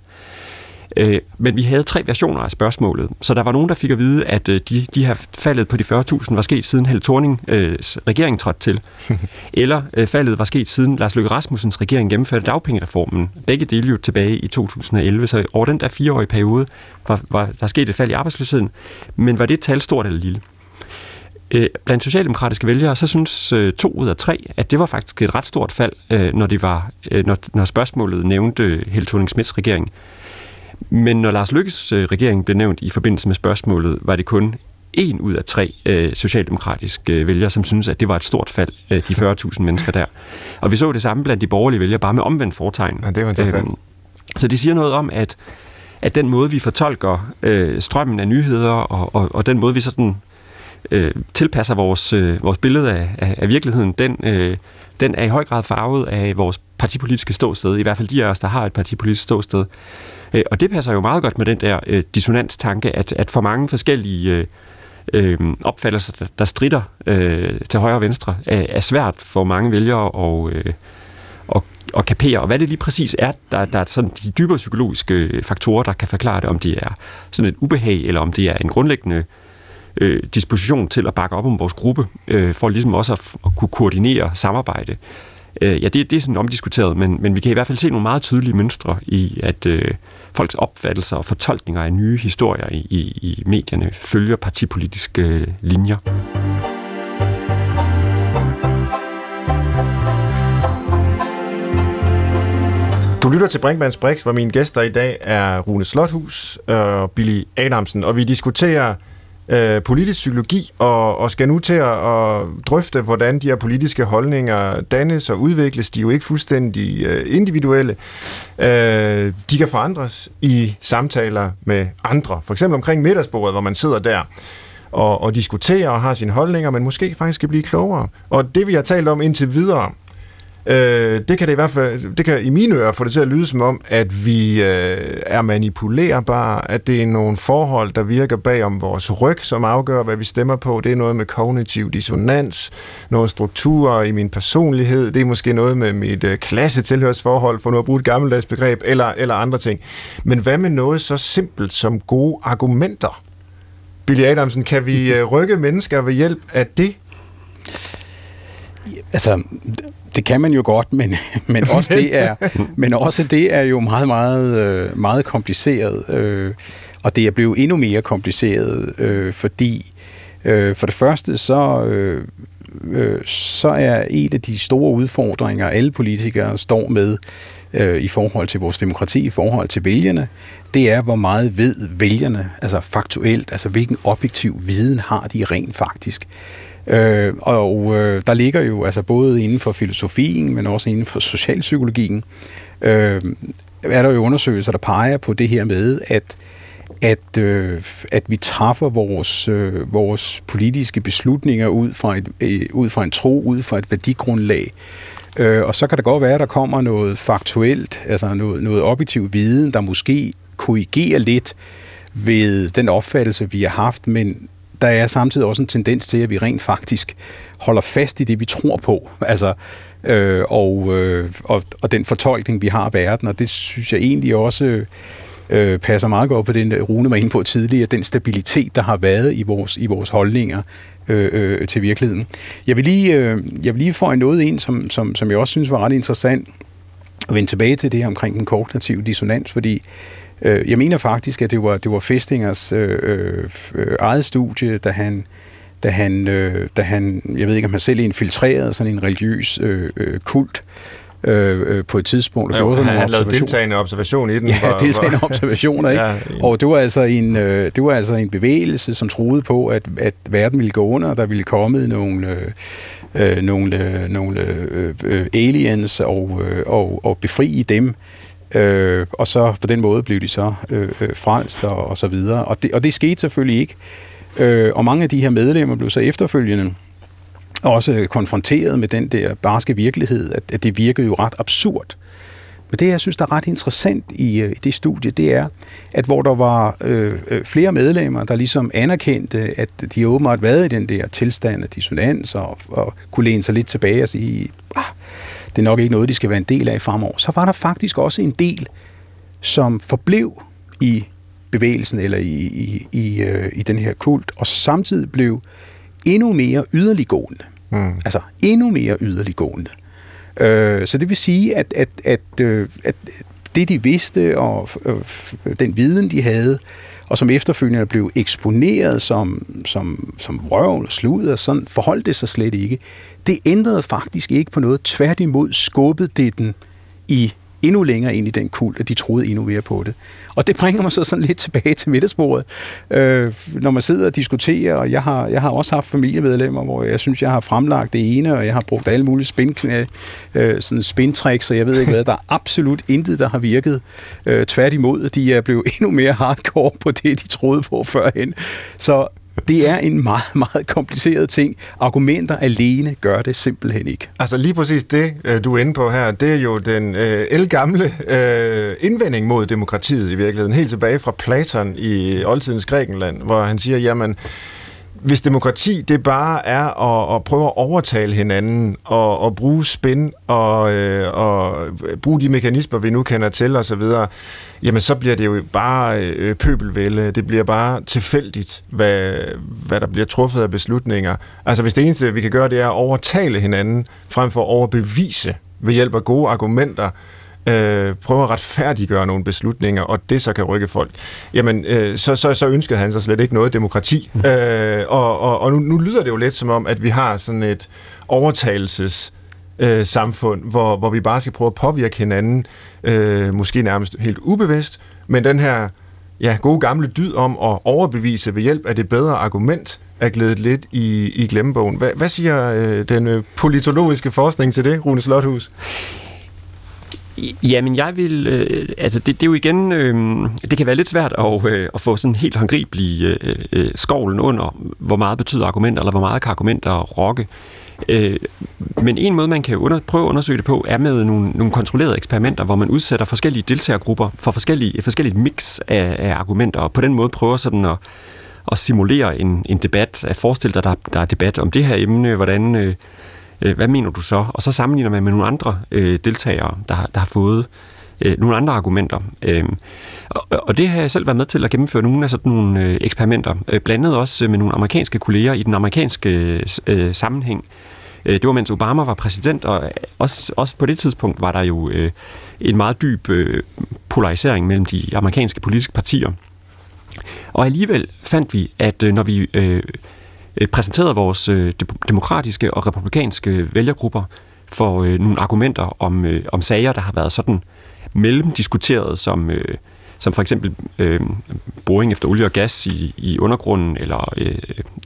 Øh, men vi havde tre versioner af spørgsmålet, så der var nogen, der fik at vide, at øh, de, de her faldet på de 40.000 var sket siden Helle Thorning øh, regering trådte til, (laughs) eller øh, faldet var sket siden Lars Løkke Rasmussens regering gennemførte dagpengereformen. Begge dele jo tilbage i 2011, så over den der fireårige periode var, var der sket et fald i arbejdsløsheden, men var det tal stort eller lille? Øh, blandt socialdemokratiske vælgere, så synes øh, to ud af tre, at det var faktisk et ret stort fald, øh, når, det var, øh, når, når spørgsmålet nævnte Helle thorning Smiths regering. Men når Lars Lykkes øh, regering blev nævnt i forbindelse med spørgsmålet, var det kun en ud af tre øh, socialdemokratiske øh, vælgere, som synes, at det var et stort fald, øh, de 40.000 mennesker der. Og vi så det samme blandt de borgerlige vælgere, bare med omvendt foretegn. Ja, det var interessant. Øh, så det siger noget om, at, at den måde, vi fortolker øh, strømmen af nyheder, og, og, og den måde, vi sådan øh, tilpasser vores, øh, vores billede af, af, af virkeligheden, den, øh, den er i høj grad farvet af vores partipolitiske ståsted, i hvert fald de af os, der har et partipolitisk ståsted. Øh, og det passer jo meget godt med den der øh, dissonanstanke, at, at for mange forskellige øh, øh, opfattelser, der, der strider øh, til højre og venstre, er, er svært for mange vælgere at, øh, at, at kapere. Og hvad det lige præcis er, der, der er sådan de dybere psykologiske øh, faktorer, der kan forklare det, om det er sådan et ubehag, eller om det er en grundlæggende øh, Øh, disposition til at bakke op om vores gruppe, øh, for ligesom også at, at kunne koordinere samarbejde. Øh, ja, det, det er sådan omdiskuteret, men, men vi kan i hvert fald se nogle meget tydelige mønstre i, at øh, folks opfattelser og fortolkninger af nye historier i, i, i medierne følger partipolitiske øh, linjer. Du lytter til Brinkmanns Brix, hvor mine gæster i dag er Rune Slothus og Billy Adamsen, og vi diskuterer øh, politisk psykologi, og, og skal nu til at, at drøfte, hvordan de her politiske holdninger dannes og udvikles. De er jo ikke fuldstændig øh, individuelle. Øh, de kan forandres i samtaler med andre. For eksempel omkring middagsbordet, hvor man sidder der og, og diskuterer og har sine holdninger, men måske faktisk kan blive klogere. Og det, vi har talt om indtil videre, Øh, det kan det i hvert fald, det kan i mine ører få det til at lyde som om, at vi øh, er manipulerbare, at det er nogle forhold, der virker bag om vores ryg, som afgør, hvad vi stemmer på. Det er noget med kognitiv dissonans, nogle strukturer i min personlighed, det er måske noget med mit øh, klassetilhørsforhold, for nu at bruge et gammeldags begreb, eller, eller andre ting. Men hvad med noget så simpelt som gode argumenter? Billy Adamsen, kan vi øh, rykke mennesker ved hjælp af det? Altså, det kan man jo godt, men, (laughs) men, også, det er, (laughs) men også det er jo meget, meget, øh, meget kompliceret. Øh, og det er blevet endnu mere kompliceret, øh, fordi for det første så, så er en af de store udfordringer, alle politikere står med i forhold til vores demokrati, i forhold til vælgerne, det er, hvor meget ved vælgerne, altså faktuelt, altså hvilken objektiv viden har de rent faktisk. Øh, og øh, der ligger jo altså både inden for filosofien, men også inden for socialpsykologien, øh, er der jo undersøgelser, der peger på det her med, at at, øh, at vi træffer vores, øh, vores politiske beslutninger ud fra, et, øh, ud fra en tro, ud fra et værdigrundlag. Øh, og så kan det godt være, at der kommer noget faktuelt, altså noget, noget objektiv viden, der måske korrigerer lidt ved den opfattelse, vi har haft, men der er samtidig også en tendens til, at vi rent faktisk holder fast i det, vi tror på. (laughs) Altså, øh, og, øh, og, og den fortolkning, vi har af verden, og det synes jeg egentlig også øh, passer meget godt på den, øh, Rune var inde på tidligere, den stabilitet, der har været i vores, i vores holdninger øh, øh, til virkeligheden. Jeg vil lige, øh, jeg vil lige få en noget ind, som, som, som jeg også synes var ret interessant, at vende tilbage til det her omkring den kognitive dissonans, fordi øh, jeg mener faktisk, at det var, det var Festingers øh, øh, eget studie, da han da han, øh, da han, jeg ved ikke om han selv infiltrerede sådan en religiøs øh, øh, kult, øh, øh, på et tidspunkt. Og ja, han, han lavede deltagende observation i den. Ja, for, deltagende observationer. (laughs) Ikke? ja, og det var, altså en, øh, det var altså en bevægelse, som troede på, at, at verden ville gå under, der ville komme nogle, øh, nogle, nogle øh, øh, aliens og, øh, og, og befri dem. Øh, og så på den måde blev de så øh, øh, frelst og, og så videre. Og det, og det skete selvfølgelig ikke. Øh, og mange af de her medlemmer blev så efterfølgende også konfronteret med den der barske virkelighed, at, at det virkede jo ret absurd. Men det, jeg synes, der er ret interessant i, øh, i det studie, det er, at hvor der var øh, øh, flere medlemmer, der ligesom anerkendte, at de åbenbart været i den der tilstand af dissonans, og, og kunne læne sig lidt tilbage og sige, ah, det er nok ikke noget, de skal være en del af fremover, så var der faktisk også en del, som forblev i bevægelsen eller i, i, i, øh, i den her kult, og samtidig blev endnu mere yderliggående. Mm. Altså endnu mere yderliggående. Øh, så det vil sige, at, at, at, øh, at det de vidste, og øh, den viden de havde, og som efterfølgende blev eksponeret som, som, som røvl og slud, og sådan forholdt det sig slet ikke. Det ændrede faktisk ikke på noget. Tværtimod skubbede det den i endnu længere ind i den kult, at de troede endnu mere på det. Og det bringer mig så sådan lidt (laughs) tilbage til middagsbordet. Øh, når man sidder og diskuterer, og jeg har, jeg har også haft familiemedlemmer, hvor jeg synes, jeg har fremlagt det ene, og jeg har brugt alle mulige spin, øh, sådan spintricks, og jeg ved ikke hvad, der er (laughs) absolut intet, der har virket. Øh, tværtimod, de er blevet (laughs) endnu mere hardcore på det, de troede på førhen. Så det er en meget, (laughs) meget kompliceret ting. Argumenter alene gør det simpelthen ikke. Altså lige præcis det, øh, du er inde på her, det er jo den øh, elgamle øh, indvending mod demokratiet i virkeligheden. Helt tilbage fra Platon i oldtidens Grækenland, hvor han siger, jamen, hvis demokrati det bare er at, at prøve at overtale hinanden og, og bruge spin og, øh, og bruge de mekanismer, vi nu kender til osv., jamen så bliver det jo bare øh, pøbelvælde. Det bliver bare tilfældigt, hvad, hvad der bliver truffet af beslutninger. Altså hvis det eneste, vi kan gøre, det er at overtale hinanden, frem for at overbevise ved hjælp af gode argumenter, øh, prøve at retfærdiggøre nogle beslutninger, og det så kan rykke folk, jamen øh, så, så, så ønskede han så slet ikke noget demokrati. Mm. Øh, og og, og nu, nu lyder det jo lidt som om, at vi har sådan et overtagelses øh, samfund, hvor, hvor vi bare skal prøve at påvirke hinanden, øh, måske nærmest helt ubevidst, men den her ja, gode gamle dyd om at overbevise ved hjælp af det bedre argument, er glædet lidt i, i glemmebogen. Hvad, hvad siger øh, den øh, politologiske forskning til det, Rune Slothus? Jamen, jeg vil... Øh, altså, det, det er jo igen... Øh, det kan være lidt svært at, øh, at få sådan helt håndgribelig øh, øh, skovlen under, hvor meget betyder argumenter, eller hvor meget kan argumenter rokke. Øh, men en måde, man kan under, prøve at undersøge det på, er med nogle, nogle kontrollerede eksperimenter, hvor man udsætter forskellige deltagergrupper for forskellige, et forskelligt mix af, af argumenter, og på den måde prøver sådan at, at simulere en, en debat, at forestille dig, der, der er debat om det her emne, hvordan... Øh, øh, hvad mener du så? Og så sammenligner man med nogle andre øh, deltagere, der, der har fået øh, nogle andre argumenter. Øh, og, og det har jeg selv været med til at gennemføre nogle af sådan nogle øh, eksperimenter, øh, blandet også med nogle amerikanske kolleger i den amerikanske øh, øh, sammenhæng. Øh, det var mens Obama var præsident, og også, også på det tidspunkt var der jo øh, en meget dyb øh, polarisering mellem de amerikanske politiske partier. Og alligevel fandt vi, at øh, når vi øh, Øh, præsenteret vores øh, demokratiske og republikanske vælgergrupper for øh, nogle argumenter om, øh, om sager, der har været sådan mellemdiskuteret, som, øh, som for eksempel øh, boring efter olie og gas i, i undergrunden, eller øh,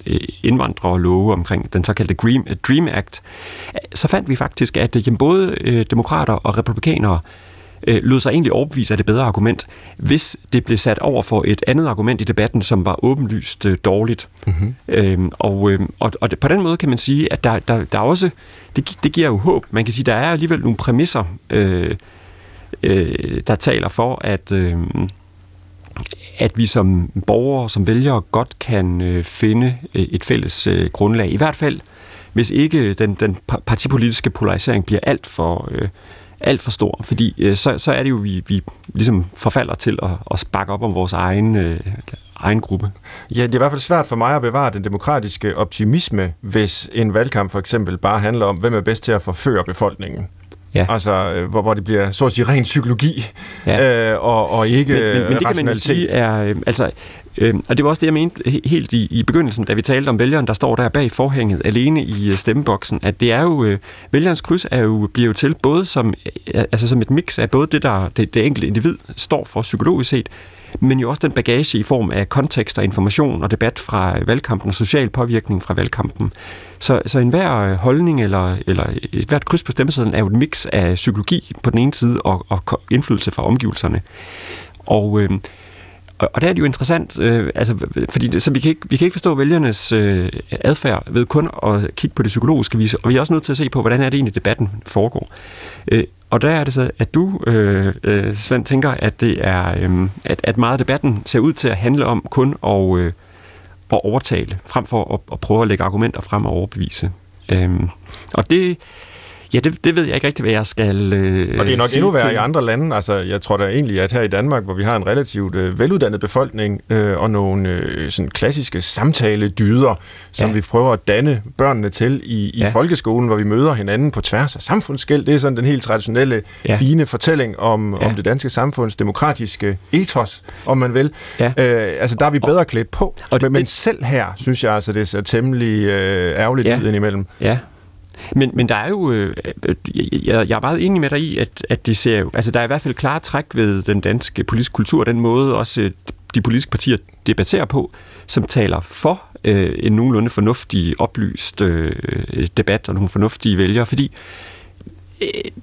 øh indvandrere og love omkring den såkaldte Dream, Dream Act, så fandt vi faktisk, at øh, jamen, både øh, demokrater og republikanere øh, lod sig egentlig overbevise af det bedre argument, hvis det blev sat over for et andet argument i debatten, som var åbenlyst øh, dårligt. Mm-hmm. Øhm, og, øh, og, og på den måde kan man sige, at der, der, der også, det, det giver jo håb. Man kan sige, der er alligevel nogle præmisser, øh, øh, der taler for, at... Øh, at vi som borgere, som vælgere, godt kan øh, finde øh, et fælles øh, grundlag. I hvert fald, hvis ikke den, den partipolitiske polarisering bliver alt for, øh, alt for stor. Fordi øh, så, så er det jo, vi, vi ligesom forfalder til at, at sparke op om vores egen, øh, egen gruppe. Ja, det er i hvert fald svært for mig at bevare den demokratiske optimisme, hvis en valgkamp for eksempel bare handler om, hvem er bedst til at forføre befolkningen. Ja. Altså, øh, hvor, hvor det bliver, så at sige, ren psykologi, ja. øh, og, og ikke men, men, men det kan man sige er, øh, altså, øh, og det var også det, jeg mente helt i, i begyndelsen, da vi talte om vælgeren, der står der bag forhænget, alene i øh, stemmeboksen, at det er jo, øh, vælgerens kryds er jo, bliver jo til både som, øh, altså som et mix af både det, der det, det enkelte individ står for psykologisk set, men jo også den bagage i form af kontekst og information og debat fra øh, valgkampen og social påvirkning fra valgkampen. Så, så enhver holdning eller, eller et hvert kryds på stemmesedlen er jo et mix af psykologi på den ene side og, og indflydelse fra omgivelserne. Og, øh, og der er det jo interessant, øh, altså, fordi så vi kan, ikke, vi kan ikke forstå vælgernes øh, adfærd ved kun at kigge på det psykologiske vis, og vi er også nødt til at se på, hvordan er det egentlig debatten foregår. Øh, og der er det så, at du, øh, øh, Svend, tænker, at det er, øh, at, at meget af debatten ser ud til at handle om kun at, øh, at overtale, frem for at, at prøve at lægge argumenter frem og overbevise. Øh, og det, Ja, det, det ved jeg ikke rigtig, hvad jeg skal øh, Og det er nok endnu værre til. i andre lande. Altså, jeg tror da egentlig, at her i Danmark, hvor vi har en relativt øh, veluddannet befolkning øh, og nogle øh, sådan klassiske samtaledyder, som ja. vi prøver at danne børnene til i, i ja. folkeskolen, hvor vi møder hinanden på tværs af samfundsskæld. Det er sådan den helt traditionelle, ja. fine fortælling om, ja. om det danske samfunds demokratiske ethos, om man vil. Ja. Øh, altså, der er vi bedre klædt på. Og det, men, men selv her, synes jeg altså, det ser temmelig øh, ærgerligt ja. ud indimellem. Ja, men, men der er jo, øh, øh, jeg, jeg er meget enig med dig i, at, at det ser jo, altså der er i hvert fald klare træk ved den danske politiske kultur, den måde også øh, de politiske partier debatterer på, som taler for øh, en nogenlunde fornuftig, oplyst øh, øh debat og nogle fornuftige vælgere, fordi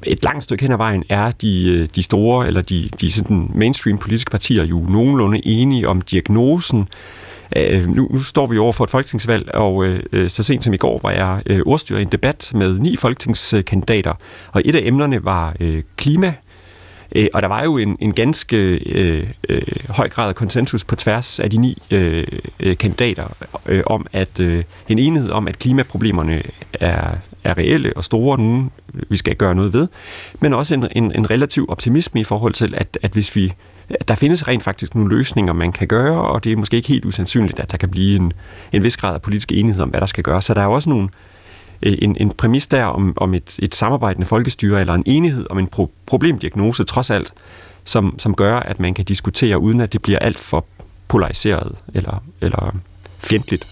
et langt stykke hen ad vejen er de, de store, eller de, de sådan mainstream politiske partier jo nogenlunde enige om diagnosen, Øh, Øh, nu, nu står vi over for et folketingsvalg, og øh, så sent som i går var jeg øh, ordstyrer i en debat med ni folketingskandidater, og et af emnerne var øh, klima, øh, og der var jo en, en ganske øh, øh, høj grad af konsensus på tværs af de ni øh, øh, kandidater øh, om at øh, en enighed om, at klimaproblemerne er, er reelle og store, og nogen vi skal gøre noget ved, men også en, en, en relativ optimisme i forhold til, at, at hvis vi der findes rent faktisk nogle løsninger, man kan gøre, og det er måske ikke helt usandsynligt, at der kan blive en, en vis grad af politisk enighed om, hvad der skal gøres. Så der er også nogle, øh, en, en præmis der om, om et, et samarbejdende folkestyre, eller en enighed om en pro- problemdiagnose, trods alt, som, som gør, at man kan diskutere, uden at det bliver alt for polariseret eller, eller fjendtligt.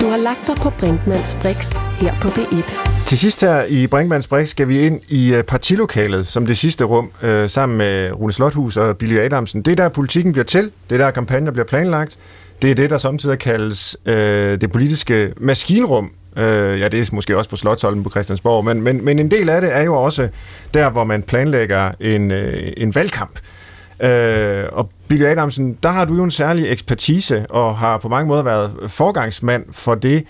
Du har lagt dig på Brinkmanns Brix her på B1. Til sidst her i Brinkmanns Brix skal vi ind i øh, partilokalet som det sidste rum, øh, sammen med Rune Slothus og Billy Adamsen. Det er der, politikken bliver til. Det er der, kampagner bliver planlagt. Det er det, der samtidig kaldes øh, det politiske maskinrum. Øh, ja, det er måske også på Slottholmen på Christiansborg, men, men, men en del af det er jo også der, hvor man planlægger en, øh, en valgkamp. Øh, og Billy Adamsen, der har du jo en særlig ekspertise, og har på mange måder været forgangsmand for det,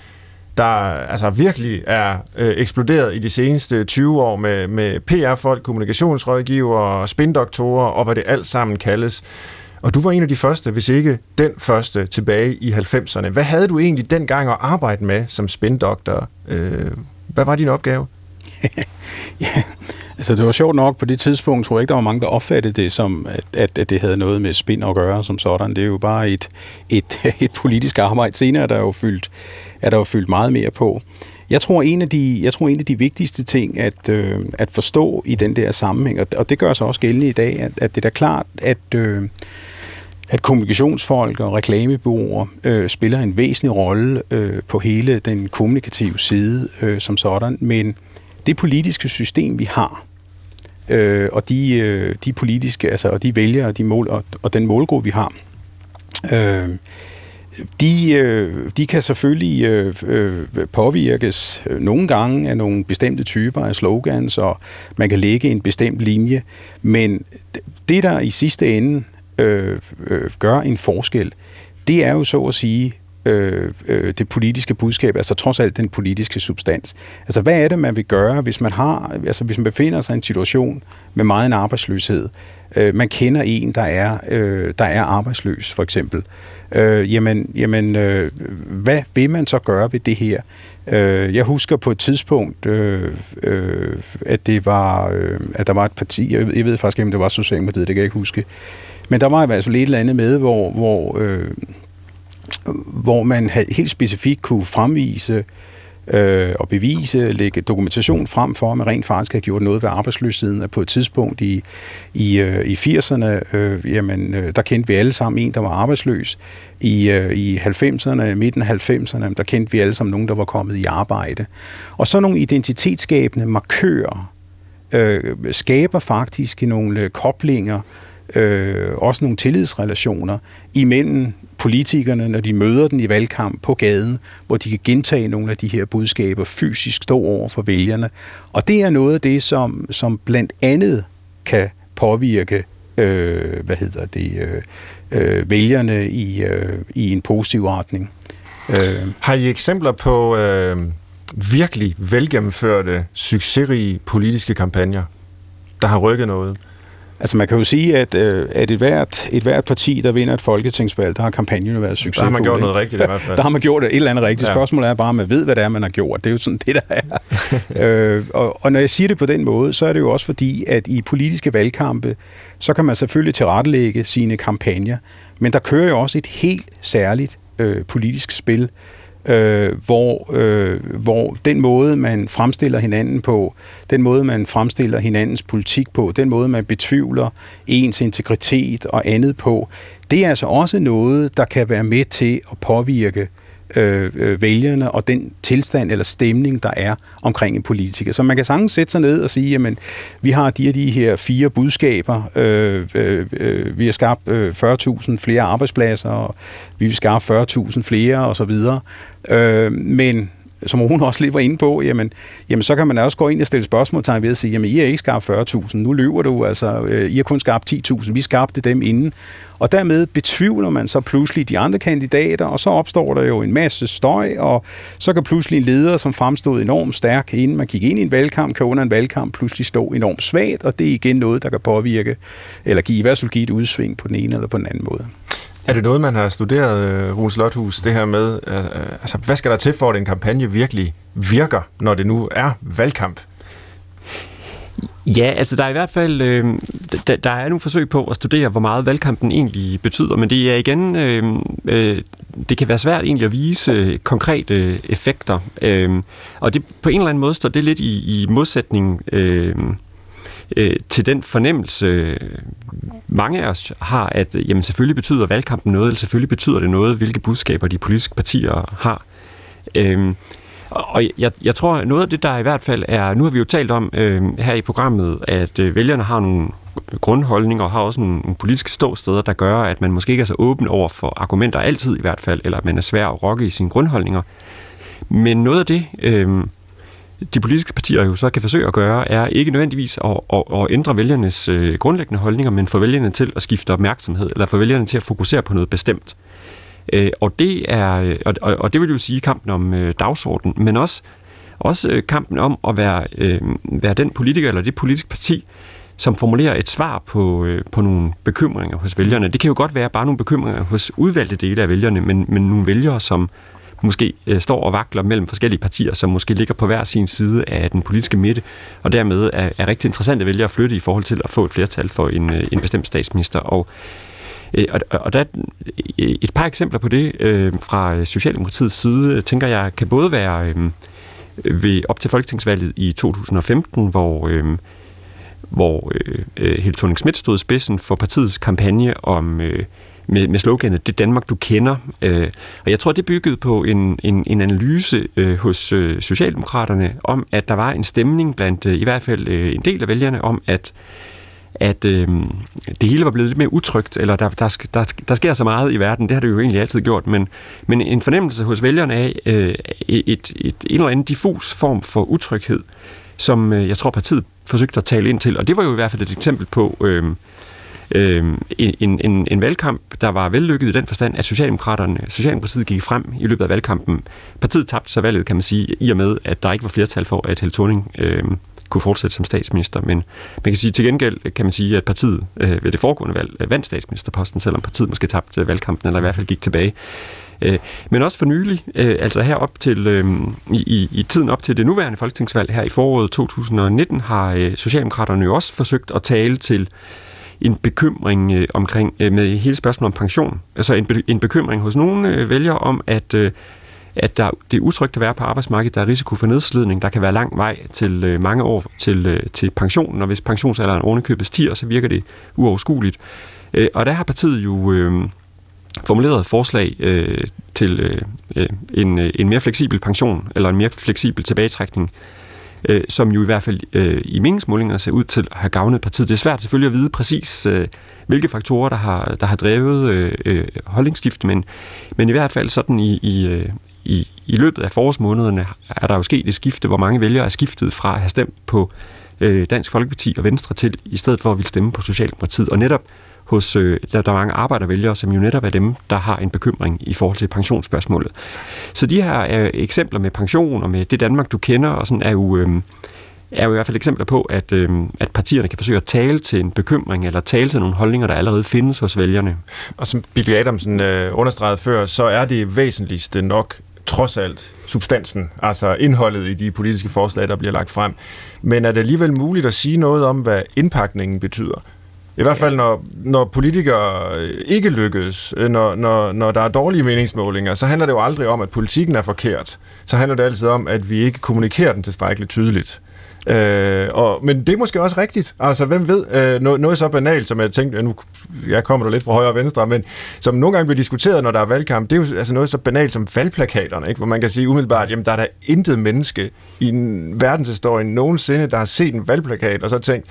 der altså virkelig er øh, eksploderet i de seneste 20 år med, med PR-folk, kommunikationsrådgiver, spindoktorer og hvad det alt sammen kaldes. Og du var en af de første, hvis ikke den første, tilbage i 90'erne. Hvad havde du egentlig dengang at arbejde med som spindoktor? Øh, hvad var din opgave? (laughs) ja, altså det var sjovt nok, på det tidspunkt tror jeg ikke, der var mange, der opfattede det som, at, at, det havde noget med spin at gøre som sådan. Det er jo bare et, et, (laughs) et politisk arbejde. Senere der er der jo fyldt, er der jo fyldt meget mere på. Jeg tror, en af de, jeg tror, en af de vigtigste ting at, øh, at forstå i den der sammenhæng, og, og det gør sig også gældende i dag, at, at det er da klart, at, øh, at kommunikationsfolk og reklamebureauer øh, spiller en væsentlig rolle øh, på hele den kommunikative side øh, som sådan, men det politiske system, vi har, øh, og de, øh, de politiske, altså og de vælgere og, de mål, og, og den målgruppe, vi har, øh, de, øh, de kan selvfølgelig øh, øh, påvirkes øh, nogle gange af nogle bestemte typer af slogans, og man kan lægge en bestemt linje, men det, der i sidste ende øh, øh, gør en forskel, det er jo så at sige øh, øh, det politiske budskab, altså trods alt den politiske substans. Altså hvad er det, man vil gøre, hvis man har, altså hvis man befinder sig i en situation med meget en arbejdsløshed, øh, man kender en, der er, øh, der er arbejdsløs for eksempel, øh, jamen, jamen øh, hvad vil man så gøre ved det her? Øh, jeg husker på et tidspunkt, øh, øh, at det var, øh, at der var et parti, jeg, jeg ved faktisk ikke, om det var Socialdemokratiet, det kan jeg ikke huske, men der var i hvert fald et eller andet med, hvor, hvor øh, hvor man helt specifikt kunne fremvise øh, og bevise, lægge dokumentation frem for, at man rent faktisk har gjort noget ved arbejdsløsheden, at på et tidspunkt i, i, øh, i 80'erne, øh, jamen, øh, der kendte vi alle sammen en, der var arbejdsløs. I, øh, i 90'erne, midten af 90'erne, der kendte vi alle sammen nogen, der var kommet i arbejde. Og så nogle identitetsskabende markører øh, skaber faktisk nogle øh, koblinger, øh, også nogle tillidsrelationer imellem politikerne, når de møder den i valgkamp på gaden, hvor de kan gentage nogle af de her budskaber, fysisk stå over for vælgerne. Og det er noget af det, som, som blandt andet kan påvirke øh, hvad hedder det, øh, øh, vælgerne i, øh, i en positiv retning. Øh. Har I eksempler på øh, virkelig velgennemførte, succesrige politiske kampagner, der har rykket noget? Altså man kan jo sige, at, øh, at et, hvert, et hvert parti, der vinder et folketingsvalg, der har kampagnen været succesfuld. Der har man gjort noget rigtigt i hvert fald. der har man gjort et eller andet rigtigt. Ja. Spørgsmålet er bare, om man ved, hvad det er, man har gjort. Det er jo sådan det, der er. (laughs) øh, og, og når jeg siger det på den måde, så er det jo også fordi, at i politiske valgkampe, så kan man selvfølgelig tilrettelægge sine kampagner, men der kører jo også et helt særligt øh, politisk spil, øh, hvor, øh, hvor den måde, man fremstiller hinanden på, den måde, man fremstiller hinandens politik på, den måde, man betvivler ens integritet og andet på, det er altså også noget, der kan være med til at påvirke øh, Øh, øh, vælgerne og den tilstand eller stemning, der er omkring en politiker. Så man kan sagtens sætte sig ned og sige, jamen, vi har de, de her fire budskaber, øh, øh, øh vi har skabt øh, 40.000 flere arbejdspladser, og vi vil skabe 40.000 flere osv., øh, men som hun også lige var inde på, jamen, jamen så kan man også gå ind og stille spørgsmålstegn ved at sige, jamen I har ikke skabt 40.000, nu løber du, altså øh, I har kun skabt 10.000, vi skabte dem inden. Og dermed betvivler man så pludselig de andre kandidater, og så opstår der jo en masse støj, og så kan pludselig en leder, som fremstod enormt stærk, inden man gik ind i en valgkamp, kan under en valgkamp pludselig stå enormt svagt, og det er igen noget, der kan påvirke, eller give, i hvert fald give et udsving på den ene eller på den anden måde. Er det noget, man har studeret, øh, Rune Slothus, det her med, øh, øh, altså, hvad skal der til for, at en kampagne virkelig virker, når det nu er valgkamp? Ja, altså der er i hvert fald øh, der, der er nogle forsøg på at studere, hvor meget valgkampen egentlig betyder, men det er igen, øh, øh, det kan være svært egentlig at vise øh, konkrete øh, effekter, øh, og det på en eller anden måde står det lidt i, i modsætning øh, øh, til den fornemmelse, mange af os har, at jamen, selvfølgelig betyder valgkampen noget, eller selvfølgelig betyder det noget, hvilke budskaber de politiske partier har. Øh, og jeg, jeg tror, noget af det, der i hvert fald er... Nu har vi jo talt om øh, her i programmet, at øh, vælgerne har nogle grundholdninger og har også nogle, nogle politiske ståsteder, der gør, at man måske ikke er så åben over for argumenter altid i hvert fald, eller at man er svær at rokke i sine grundholdninger. Men noget af det, øh, de politiske partier jo så kan forsøge at gøre, er ikke nødvendigvis at, at, at ændre vælgernes øh, grundlæggende holdninger, men få vælgerne til at skifte opmærksomhed, eller få vælgerne til at fokusere på noget bestemt. Øh, og, det er, og, og det vil jo sige kampen om øh, dagsordenen, men også, også øh, kampen om at være, øh, være den politiker eller det politiske parti, som formulerer et svar på, øh, på nogle bekymringer hos vælgerne. Det kan jo godt være bare nogle bekymringer hos udvalgte dele af vælgerne, men, men nogle vælgere, som måske øh, står og vakler mellem forskellige partier, som måske ligger på hver sin side af den politiske midte, og dermed er, er rigtig interessante vælgere at flytte i forhold til at få et flertal for en, øh, en bestemt statsminister. Og Øh, og, og der er et par eksempler på det øh, fra Socialdemokratiets side, tænker jeg, kan både være øh, ved op til folketingsvalget i 2015, hvor, øh, hvor øh, øh Helle thorning Schmidt stod i spidsen for partiets kampagne om øh, med, med sloganet Det Danmark, du kender. Øh, og jeg tror, det byggede på en, en, en analyse øh, hos øh, Socialdemokraterne om, at der var en stemning blandt øh, i hvert fald øh, en del af vælgerne om, at at øh, det hele var blevet lidt mere utrygt, eller der, der, der, der sker så meget i verden, det har det jo egentlig altid gjort, men, men en fornemmelse hos vælgerne af øh, et, et, et, en eller anden diffus form for utryghed, som øh, jeg tror partiet forsøgte at tale ind til, og det var jo i hvert fald et eksempel på øh, øh, en, en, en valgkamp, der var vellykket i den forstand, at Socialdemokraterne, Socialdemokratiet gik frem i løbet af valgkampen. Partiet tabte så valget, kan man sige, i og med, at der ikke var flertal for, at Helle Thorning øh, kunne fortsætte som statsminister. Men man kan sige, til gengæld kan man sige, at partiet øh, ved det foregående valg øh, vandt statsministerposten, selvom partiet måske tabte valgkampen, eller i hvert fald gik tilbage. Øh, men også for nylig, øh, altså her op til, øh, i, i tiden op til det nuværende folketingsvalg her i foråret 2019, har øh, Socialdemokraterne jo også forsøgt at tale til en bekymring øh, omkring øh, med hele spørgsmålet om pension. Altså en, be, en bekymring hos nogle øh, vælgere om, at øh, at der, det er utrygt at være på arbejdsmarkedet, der er risiko for nedslidning, der kan være lang vej til øh, mange år til, øh, til pensionen, og hvis pensionsalderen ovenikøbet stiger, så virker det uoverskueligt. Øh, og der har partiet jo øh, formuleret et forslag øh, til øh, øh en, øh, en mere fleksibel pension, eller en mere fleksibel tilbagetrækning, øh, som jo i hvert fald øh, i meningsmålinger ser ud til at have gavnet partiet. Det er svært selvfølgelig at vide præcis, øh, hvilke faktorer, der har, der har drevet øh, øh, holdningsskift, men, men i hvert fald sådan i, i, øh, i, i løbet af forårsmånederne er der jo sket et skifte, hvor mange vælgere er skiftet fra at have stemt på øh, Dansk Folkeparti og Venstre til, i stedet for at ville stemme på Socialdemokratiet. Og netop hos, øh, der, der er mange arbejdervælgere, som jo netop er dem, der har en bekymring i forhold til pensionsspørgsmålet. Så de her øh, eksempler med pension og med det Danmark, du kender, og sådan, er jo... Øh, er jo i hvert fald eksempler på, at, øh, at partierne kan forsøge at tale til en bekymring eller tale til nogle holdninger, der allerede findes hos vælgerne. Og som Bibi Adamsen øh, understregede før, så er det væsentligste nok trods alt substansen, altså indholdet i de politiske forslag, der bliver lagt frem. Men er det alligevel muligt at sige noget om, hvad indpakningen betyder? I hvert fald, når, når politikere øh, ikke lykkes, øh, når, når, når der er dårlige meningsmålinger, så handler det jo aldrig om, at politikken er forkert. Så handler det altid om, at vi ikke kommunikerer den tilstrækkeligt tydeligt. Øh, og, men det er måske også rigtigt. Altså, hvem ved, øh, noget, noget så banalt, som jeg tænkte, nu jeg kommer du lidt fra højre og venstre, men som nogle gange bliver diskuteret, når der er valgkamp, det er jo altså noget så banalt som valgplakaterne, ikke? hvor man kan sige umiddelbart, jamen der er der intet menneske i verdenshistorien nogensinde, der har set en valgplakat, og så tænkt,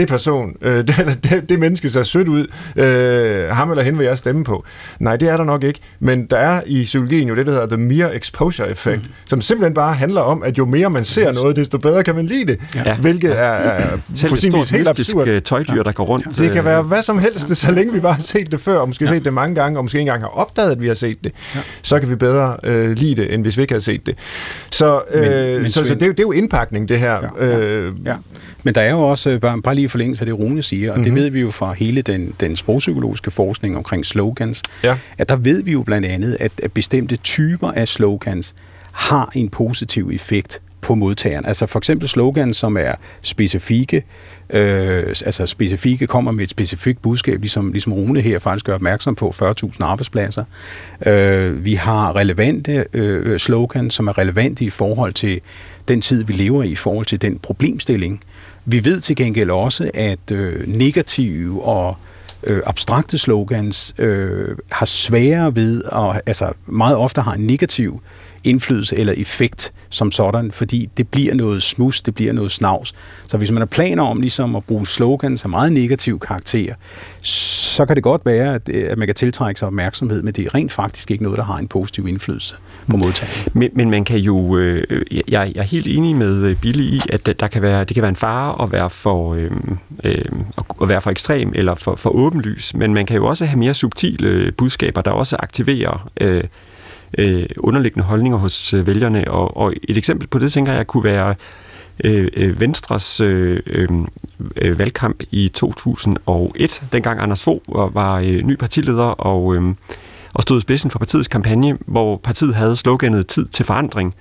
det person, øh, (laughs) det, det, det menneske ser sødt ud, øh, ham eller hende vil jeg stemme på. Nej, det er der nok ikke, men der er i psykologien jo det, der hedder the mere exposure effect, mm. som simpelthen bare handler om, at jo mere man ser noget, desto bedre kan man lide det, ja. hvilket er, er Selv på sin vis helt absurd. Øh, tøjdyr, der går rundt. Det kan være øh, hvad som helst, så længe vi bare har set det før, og måske ja. set det mange gange, og måske ikke engang har opdaget, at vi har set det, ja. så kan vi bedre øh, lide det, end hvis vi ikke har set det. Så, øh, men, men, så, så det, er jo, det er jo indpakning, det her. Ja, ja, øh, ja. Men der er jo også, bare, bare lige forlængelse af det, Rune siger, og mm-hmm. det mhm. ved vi jo fra hele den, den sprogpsykologiske forskning omkring slogans, ja. at der ved vi jo blandt andet, at, at bestemte typer af slogans har en positiv effekt på modtageren. Altså for eksempel slogans, som er specifikke, øh, altså specifikke kommer med et specifikt budskab, ligesom, ligesom Rune her faktisk gør opmærksom på 40.000 arbejdspladser. Øh, vi har relevante øh, slogans, som er relevante i forhold til den tid, vi lever i, i forhold til den problemstilling, vi ved til gengæld også, at øh, negative og øh, abstrakte slogans øh, har sværere ved, at, altså meget ofte har en negativ indflydelse eller effekt som sådan, fordi det bliver noget smus, det bliver noget snavs. Så hvis man har planer om ligesom at bruge slogans af meget negativ karakter, så kan det godt være, at, øh, at man kan tiltrække sig opmærksomhed, men det er rent faktisk ikke noget, der har en positiv indflydelse på modtageren. Men, men man kan jo, øh, jeg, jeg er helt enig med øh, Billy i, at øh, der kan være, det kan være en fare at være for, øh, øh, at være for ekstrem eller for, for åbenlys, men man kan jo også have mere subtile budskaber, der også aktiverer øh, øh, underliggende holdninger hos øh, vælgerne. Og, og et eksempel på det, tænker jeg, kunne være øh, øh Venstres øh, øh, øh, valgkamp i 2001, dengang Anders Fogh var, var øh, ny partileder og, øh, og stod i spidsen for partiets kampagne, hvor partiet havde sloganet Tid til forandring.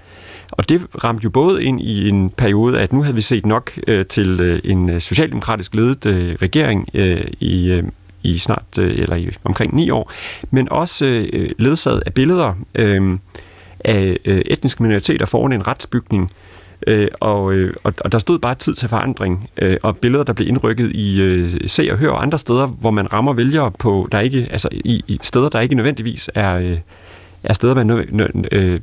Og det ramte jo både ind i en periode, at nu havde vi set nok øh, til øh, en øh, socialdemokratisk ledet øh, regering øh, i, øh, i snart, øh, eller i omkring ni år, men også øh, ledsaget af billeder øh, af øh, etniske minoriteter foran en retsbygning, Øh, og, øh, og, og der stod bare tid til forandring, øh, og billeder, der blev indrykket i øh, Se og Hør og andre steder, hvor man rammer vælgere på, der ikke, altså i, i steder, der ikke nødvendigvis er, øh, er steder, man, øh,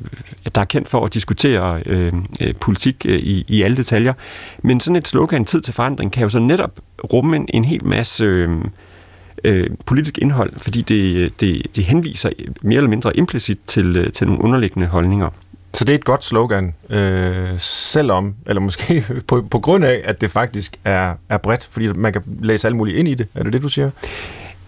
der er kendt for at diskutere øh, øh, politik øh, i, i alle detaljer. Men sådan et slogan, tid til forandring, kan jo så netop rumme en, en hel masse... Øh, øh, politisk indhold, fordi det, det, det henviser mere eller mindre implicit til, øh, til nogle underliggende holdninger. Så det er et godt slogan, øh, selvom, eller måske (laughs) på, på grund af, at det faktisk er, er bredt, fordi man kan læse alt muligt ind i det. Er det det, du siger?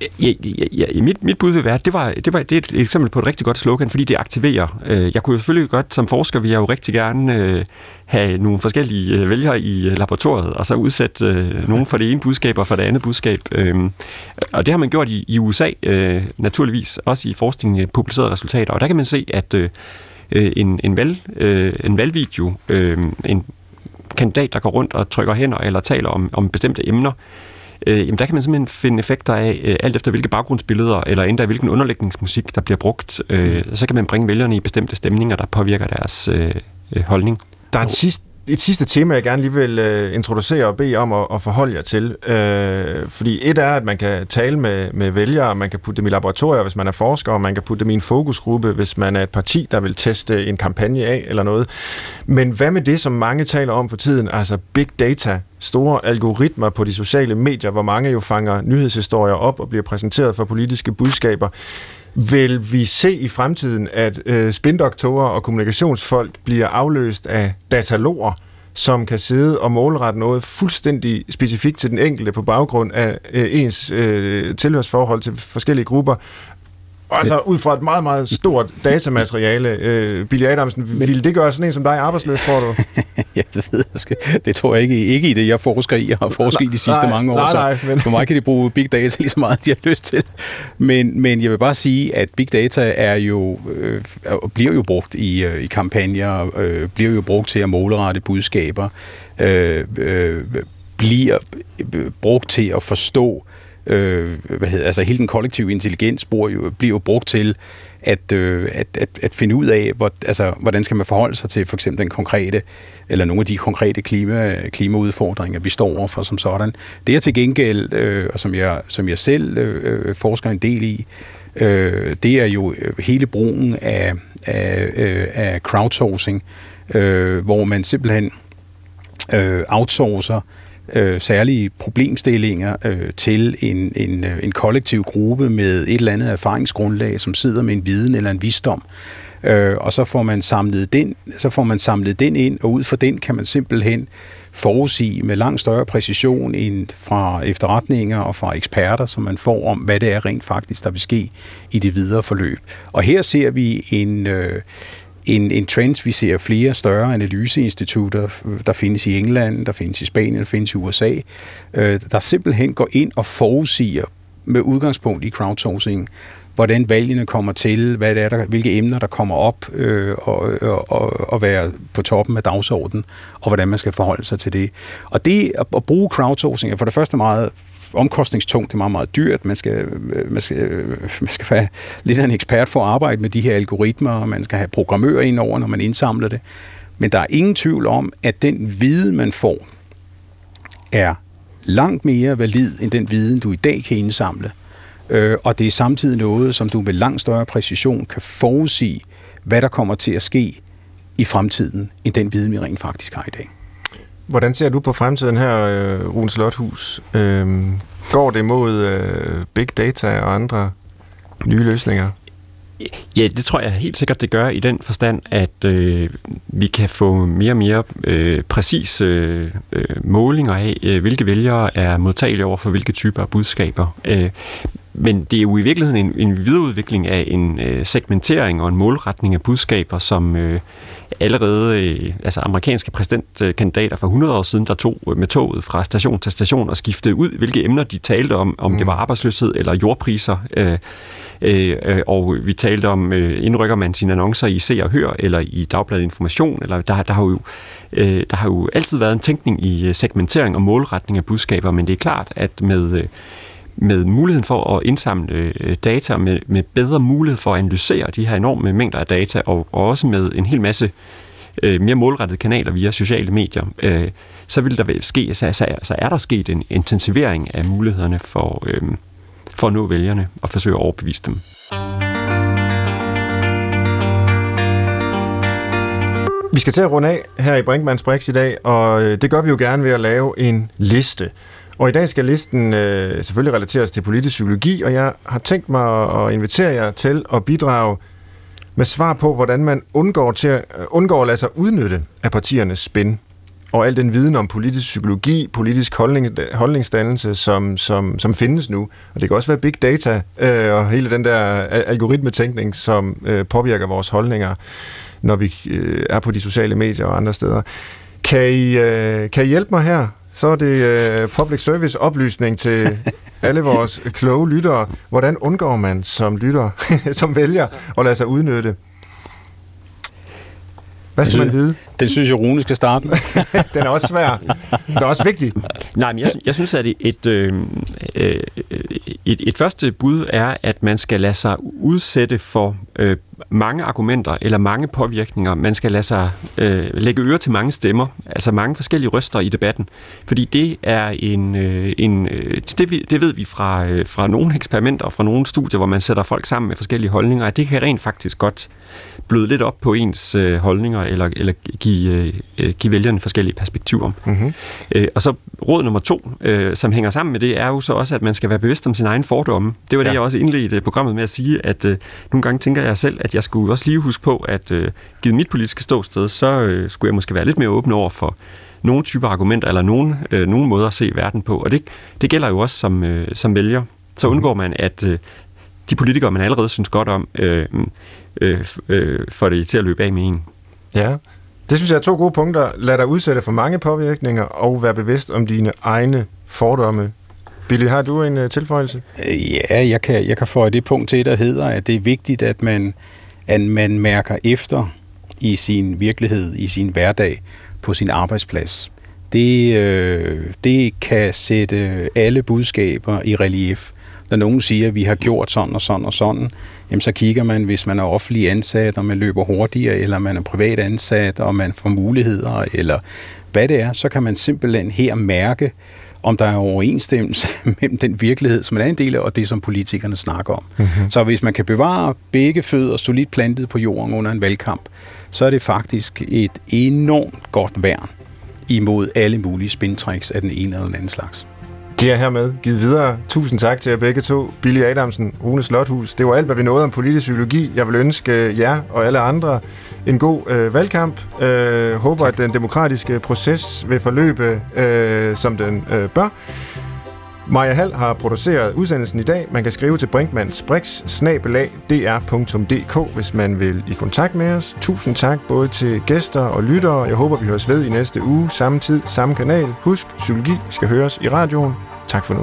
Ja, ja, ja, mit, mit bud vil være, at det, var, det, var, det er et eksempel på et rigtig godt slogan, fordi det aktiverer. Øh, jeg kunne jo selvfølgelig godt, som forsker, vil jeg jo rigtig gerne øh, have nogle forskellige øh, vælgere i laboratoriet, og så udsætte nogle for det ene budskab og for det andet budskab. Øhm, og det har man gjort i, i USA, naturligvis, også i forskningen publicerede resultater. Og der kan man se, at en, en, valg, en valgvideo, en kandidat, der går rundt og trykker hænder eller taler om, om bestemte emner, øh, jamen der kan man simpelthen finde effekter af, øh, alt efter hvilke baggrundsbilleder, eller endda hvilken underlægningsmusik, der bliver brugt. Øh, så kan man bringe vælgerne i bestemte stemninger, der påvirker deres øh, øh holdning. Der er et sidste et sidste tema, jeg gerne lige vil øh, introducere og bede om at, at forholde jer til. Øh, fordi et er, at man kan tale med, med vælgere, man kan putte dem i laboratorier, hvis man er forsker, og man kan putte dem i en fokusgruppe, hvis man er et parti, der vil teste en kampagne af eller noget. Men hvad med det, som mange taler om for tiden, altså big data, store algoritmer på de sociale medier, hvor mange jo fanger nyhedshistorier op og bliver præsenteret for politiske budskaber. Vil vi se i fremtiden, at øh, spindoktorer og kommunikationsfolk bliver afløst af dataloger, som kan sidde og målrette noget fuldstændig specifikt til den enkelte på baggrund af øh, ens øh, tilhørsforhold til forskellige grupper, Altså ud fra et meget, meget stort datamateriale. Øh, Billy Adamsen, men, ville det gøre sådan en som dig arbejdsløs, tror du? (laughs) ja, det ved jeg Det tror jeg ikke, ikke i det, jeg forsker i. Jeg har forsket i de sidste nej, mange år. Nej, nej, men... For mig kan de bruge big data lige så meget, de har lyst til. Men, men jeg vil bare sige, at big data er jo, øh, bliver jo brugt i, øh, i kampagner, øh, bliver jo brugt til at målrette budskaber, øh, øh, bliver brugt til at forstå øh, øh, hvad hedder, altså hele den kollektive intelligens bliver jo, bliver jo brugt til at, øh, at, at, at finde ud af, hvor, altså, hvordan skal man forholde sig til for eksempel den konkrete, eller nogle af de konkrete klima, klimaudfordringer, vi står overfor som sådan. Det er til gengæld, øh, og som jeg, som jeg selv øh, øh forsker en del i, øh, det er jo øh, hele brugen af, af, øh, af crowdsourcing, øh, hvor man simpelthen øh, outsourcer øh, særlige problemstillinger øh, til en, en, øh, en kollektiv gruppe med et eller andet erfaringsgrundlag, som sidder med en viden eller en visdom. Øh, og så får man samlet den, så får man samlet den ind, og ud fra den kan man simpelthen forudsige med langt større præcision end fra efterretninger og fra eksperter, som man får om, hvad det er rent faktisk, der vil ske i det videre forløb. Og her ser vi en, øh, en, en trend, vi ser flere større analyseinstitutter, der findes i England, der findes i Spanien, der findes i USA, øh, der simpelthen går ind og forudsiger med udgangspunkt i crowdsourcing, hvordan valgene kommer til, hvad det er, der, hvilke emner, der kommer op øh, og, og, og være på toppen af dagsordenen, og hvordan man skal forholde sig til det. Og det at, at bruge crowdsourcing er for det første meget omkostningstungt, det er meget, meget dyrt. Man skal, øh, man skal, øh, man skal være lidt af en ekspert for at arbejde med de her algoritmer, og man skal have programmører ind over, når man indsamler det. Men der er ingen tvivl om, at den viden, man får, er langt mere valid end den viden, du i dag kan indsamle. Øh, og det er samtidig noget, som du med langt større præcision kan forudsige, hvad der kommer til at ske i fremtiden, end den viden, vi rent faktisk har i dag. Hvordan ser du på fremtiden her, øh, Rune Slothus? Øh, går det mod øh, big data og andre nye løsninger? Ja, det tror jeg helt sikkert, det gør i den forstand, at øh, vi kan få mere og mere øh, præcise øh, øh, målinger af, øh, hvilke vælgere er modtagelige over for hvilke typer af budskaber. Øh, men det er jo i virkeligheden en, en videreudvikling af en øh, segmentering og en målretning af budskaber, som øh, allerede øh, altså amerikanske præsidentkandidater for 100 år siden, der tog med toget fra station til station og skiftede ud, hvilke emner de talte om, om mm. det var arbejdsløshed eller jordpriser. Øh, øh, og vi talte om, øh, indrykker man sine annoncer i Se og Hør, eller i Dagbladet Information, eller der, der har jo øh, der har jo altid været en tænkning i segmentering og målretning af budskaber, men det er klart, at med med muligheden for at indsamle øh, data, med, med bedre mulighed for at analysere de her enorme mængder af data, og, og også med en hel masse øh, mere målrettede kanaler via sociale medier, øh, så vil der vel ske, så, så, så er der sket en intensivering af mulighederne for, øh, for at nå vælgerne og forsøge at overbevise dem. Vi skal til at runde af her i Brinkmanns Brix i dag, og øh, det gør vi jo gerne ved at lave en liste. Og i dag skal listen øh, selvfølgelig relateres til politisk psykologi, og jeg har tænkt mig at invitere jer til at bidrage med svar på, hvordan man undgår, til at, øh, undgår at lade sig udnytte af partiernes spin og al den viden om politisk psykologi, politisk holdning, holdningsdannelse, som, som, som findes nu. Og det kan også være big data øh, og hele den der algoritmetænkning, som øh, påvirker vores holdninger, når vi øh, er på de sociale medier og andre steder. Kan I, øh, kan I hjælpe mig her? Så er det øh, public service oplysning til (laughs) alle vores kloge lyttere. Hvordan undgår man som lytter, (laughs) som vælger, at lade sig udnytte hvad skal man vide? Den synes jeg, Rune skal starte (laughs) Den er også svær. Den er også vigtig. Nej, men jeg, jeg synes, at et, øh, øh, et, et første bud er, at man skal lade sig udsætte for øh, mange argumenter eller mange påvirkninger. Man skal lade sig øh, lægge øre til mange stemmer, altså mange forskellige røster i debatten. Fordi det er en... Øh, en øh, det, det ved vi fra, øh, fra nogle eksperimenter og fra nogle studier, hvor man sætter folk sammen med forskellige holdninger, at det kan rent faktisk godt bløde lidt op på ens øh, holdninger eller, eller give, øh, øh, give vælgerne forskellige perspektiver. Mm-hmm. Øh, og så råd nummer to, øh, som hænger sammen med det, er jo så også, at man skal være bevidst om sin egen fordomme. Det var det, ja. jeg også indledte programmet med at sige, at øh, nogle gange tænker jeg selv, at jeg skulle også lige huske på, at øh, givet mit politiske ståsted, så øh, skulle jeg måske være lidt mere åben over for nogle typer argumenter, eller nogle, øh, nogle måder at se verden på. Og det, det gælder jo også som, øh, som vælger. Så mhm. undgår man, at øh, de politikere, man allerede synes godt om, øh, øh, øh, får det til at løbe af med en. Ja, det synes jeg er to gode punkter. Lad dig udsætte for mange påvirkninger, og vær bevidst om dine egne fordomme. Billy, har du en uh, tilføjelse? Øh, ja, jeg kan, jeg kan få det punkt til, der hedder, at det er vigtigt, at man, at man mærker efter i sin virkelighed, i sin hverdag, på sin arbejdsplads. Det, øh, det kan sætte alle budskaber i relief. Når nogen siger, at vi har gjort sådan og sådan og sådan, jamen så kigger man, hvis man er offentlig ansat, og man løber hurtigere, eller man er privat ansat, og man får muligheder, eller hvad det er, så kan man simpelthen her mærke, om der er overensstemmelse (laughs) mellem den virkelighed, som man er en del af, og det, som politikerne snakker om. Mm-hmm. Så hvis man kan bevare begge fødder solidt plantet på jorden under en valgkamp, så er det faktisk et enormt godt værn imod alle mulige spintricks af den ene eller den anden slags. Det er hermed givet videre. Tusind tak til jer begge to. Billy Adamsen, Rune Slothus. Det var alt, hvad vi nåede om politisk psykologi. Jeg vil ønske jer og alle andre en god øh, valgkamp. Øh, håber, tak. at den demokratiske proces vil forløbe, øh, som den øh, bør. Maja Hall har produceret udsendelsen i dag. Man kan skrive til Brinkmanns Brix, dr.dk, hvis man vil i kontakt med os. Tusind tak både til gæster og lyttere. Jeg håber, vi høres ved i næste uge. Samme tid, samme kanal. Husk, psykologi skal høres i radioen. Tak for nu.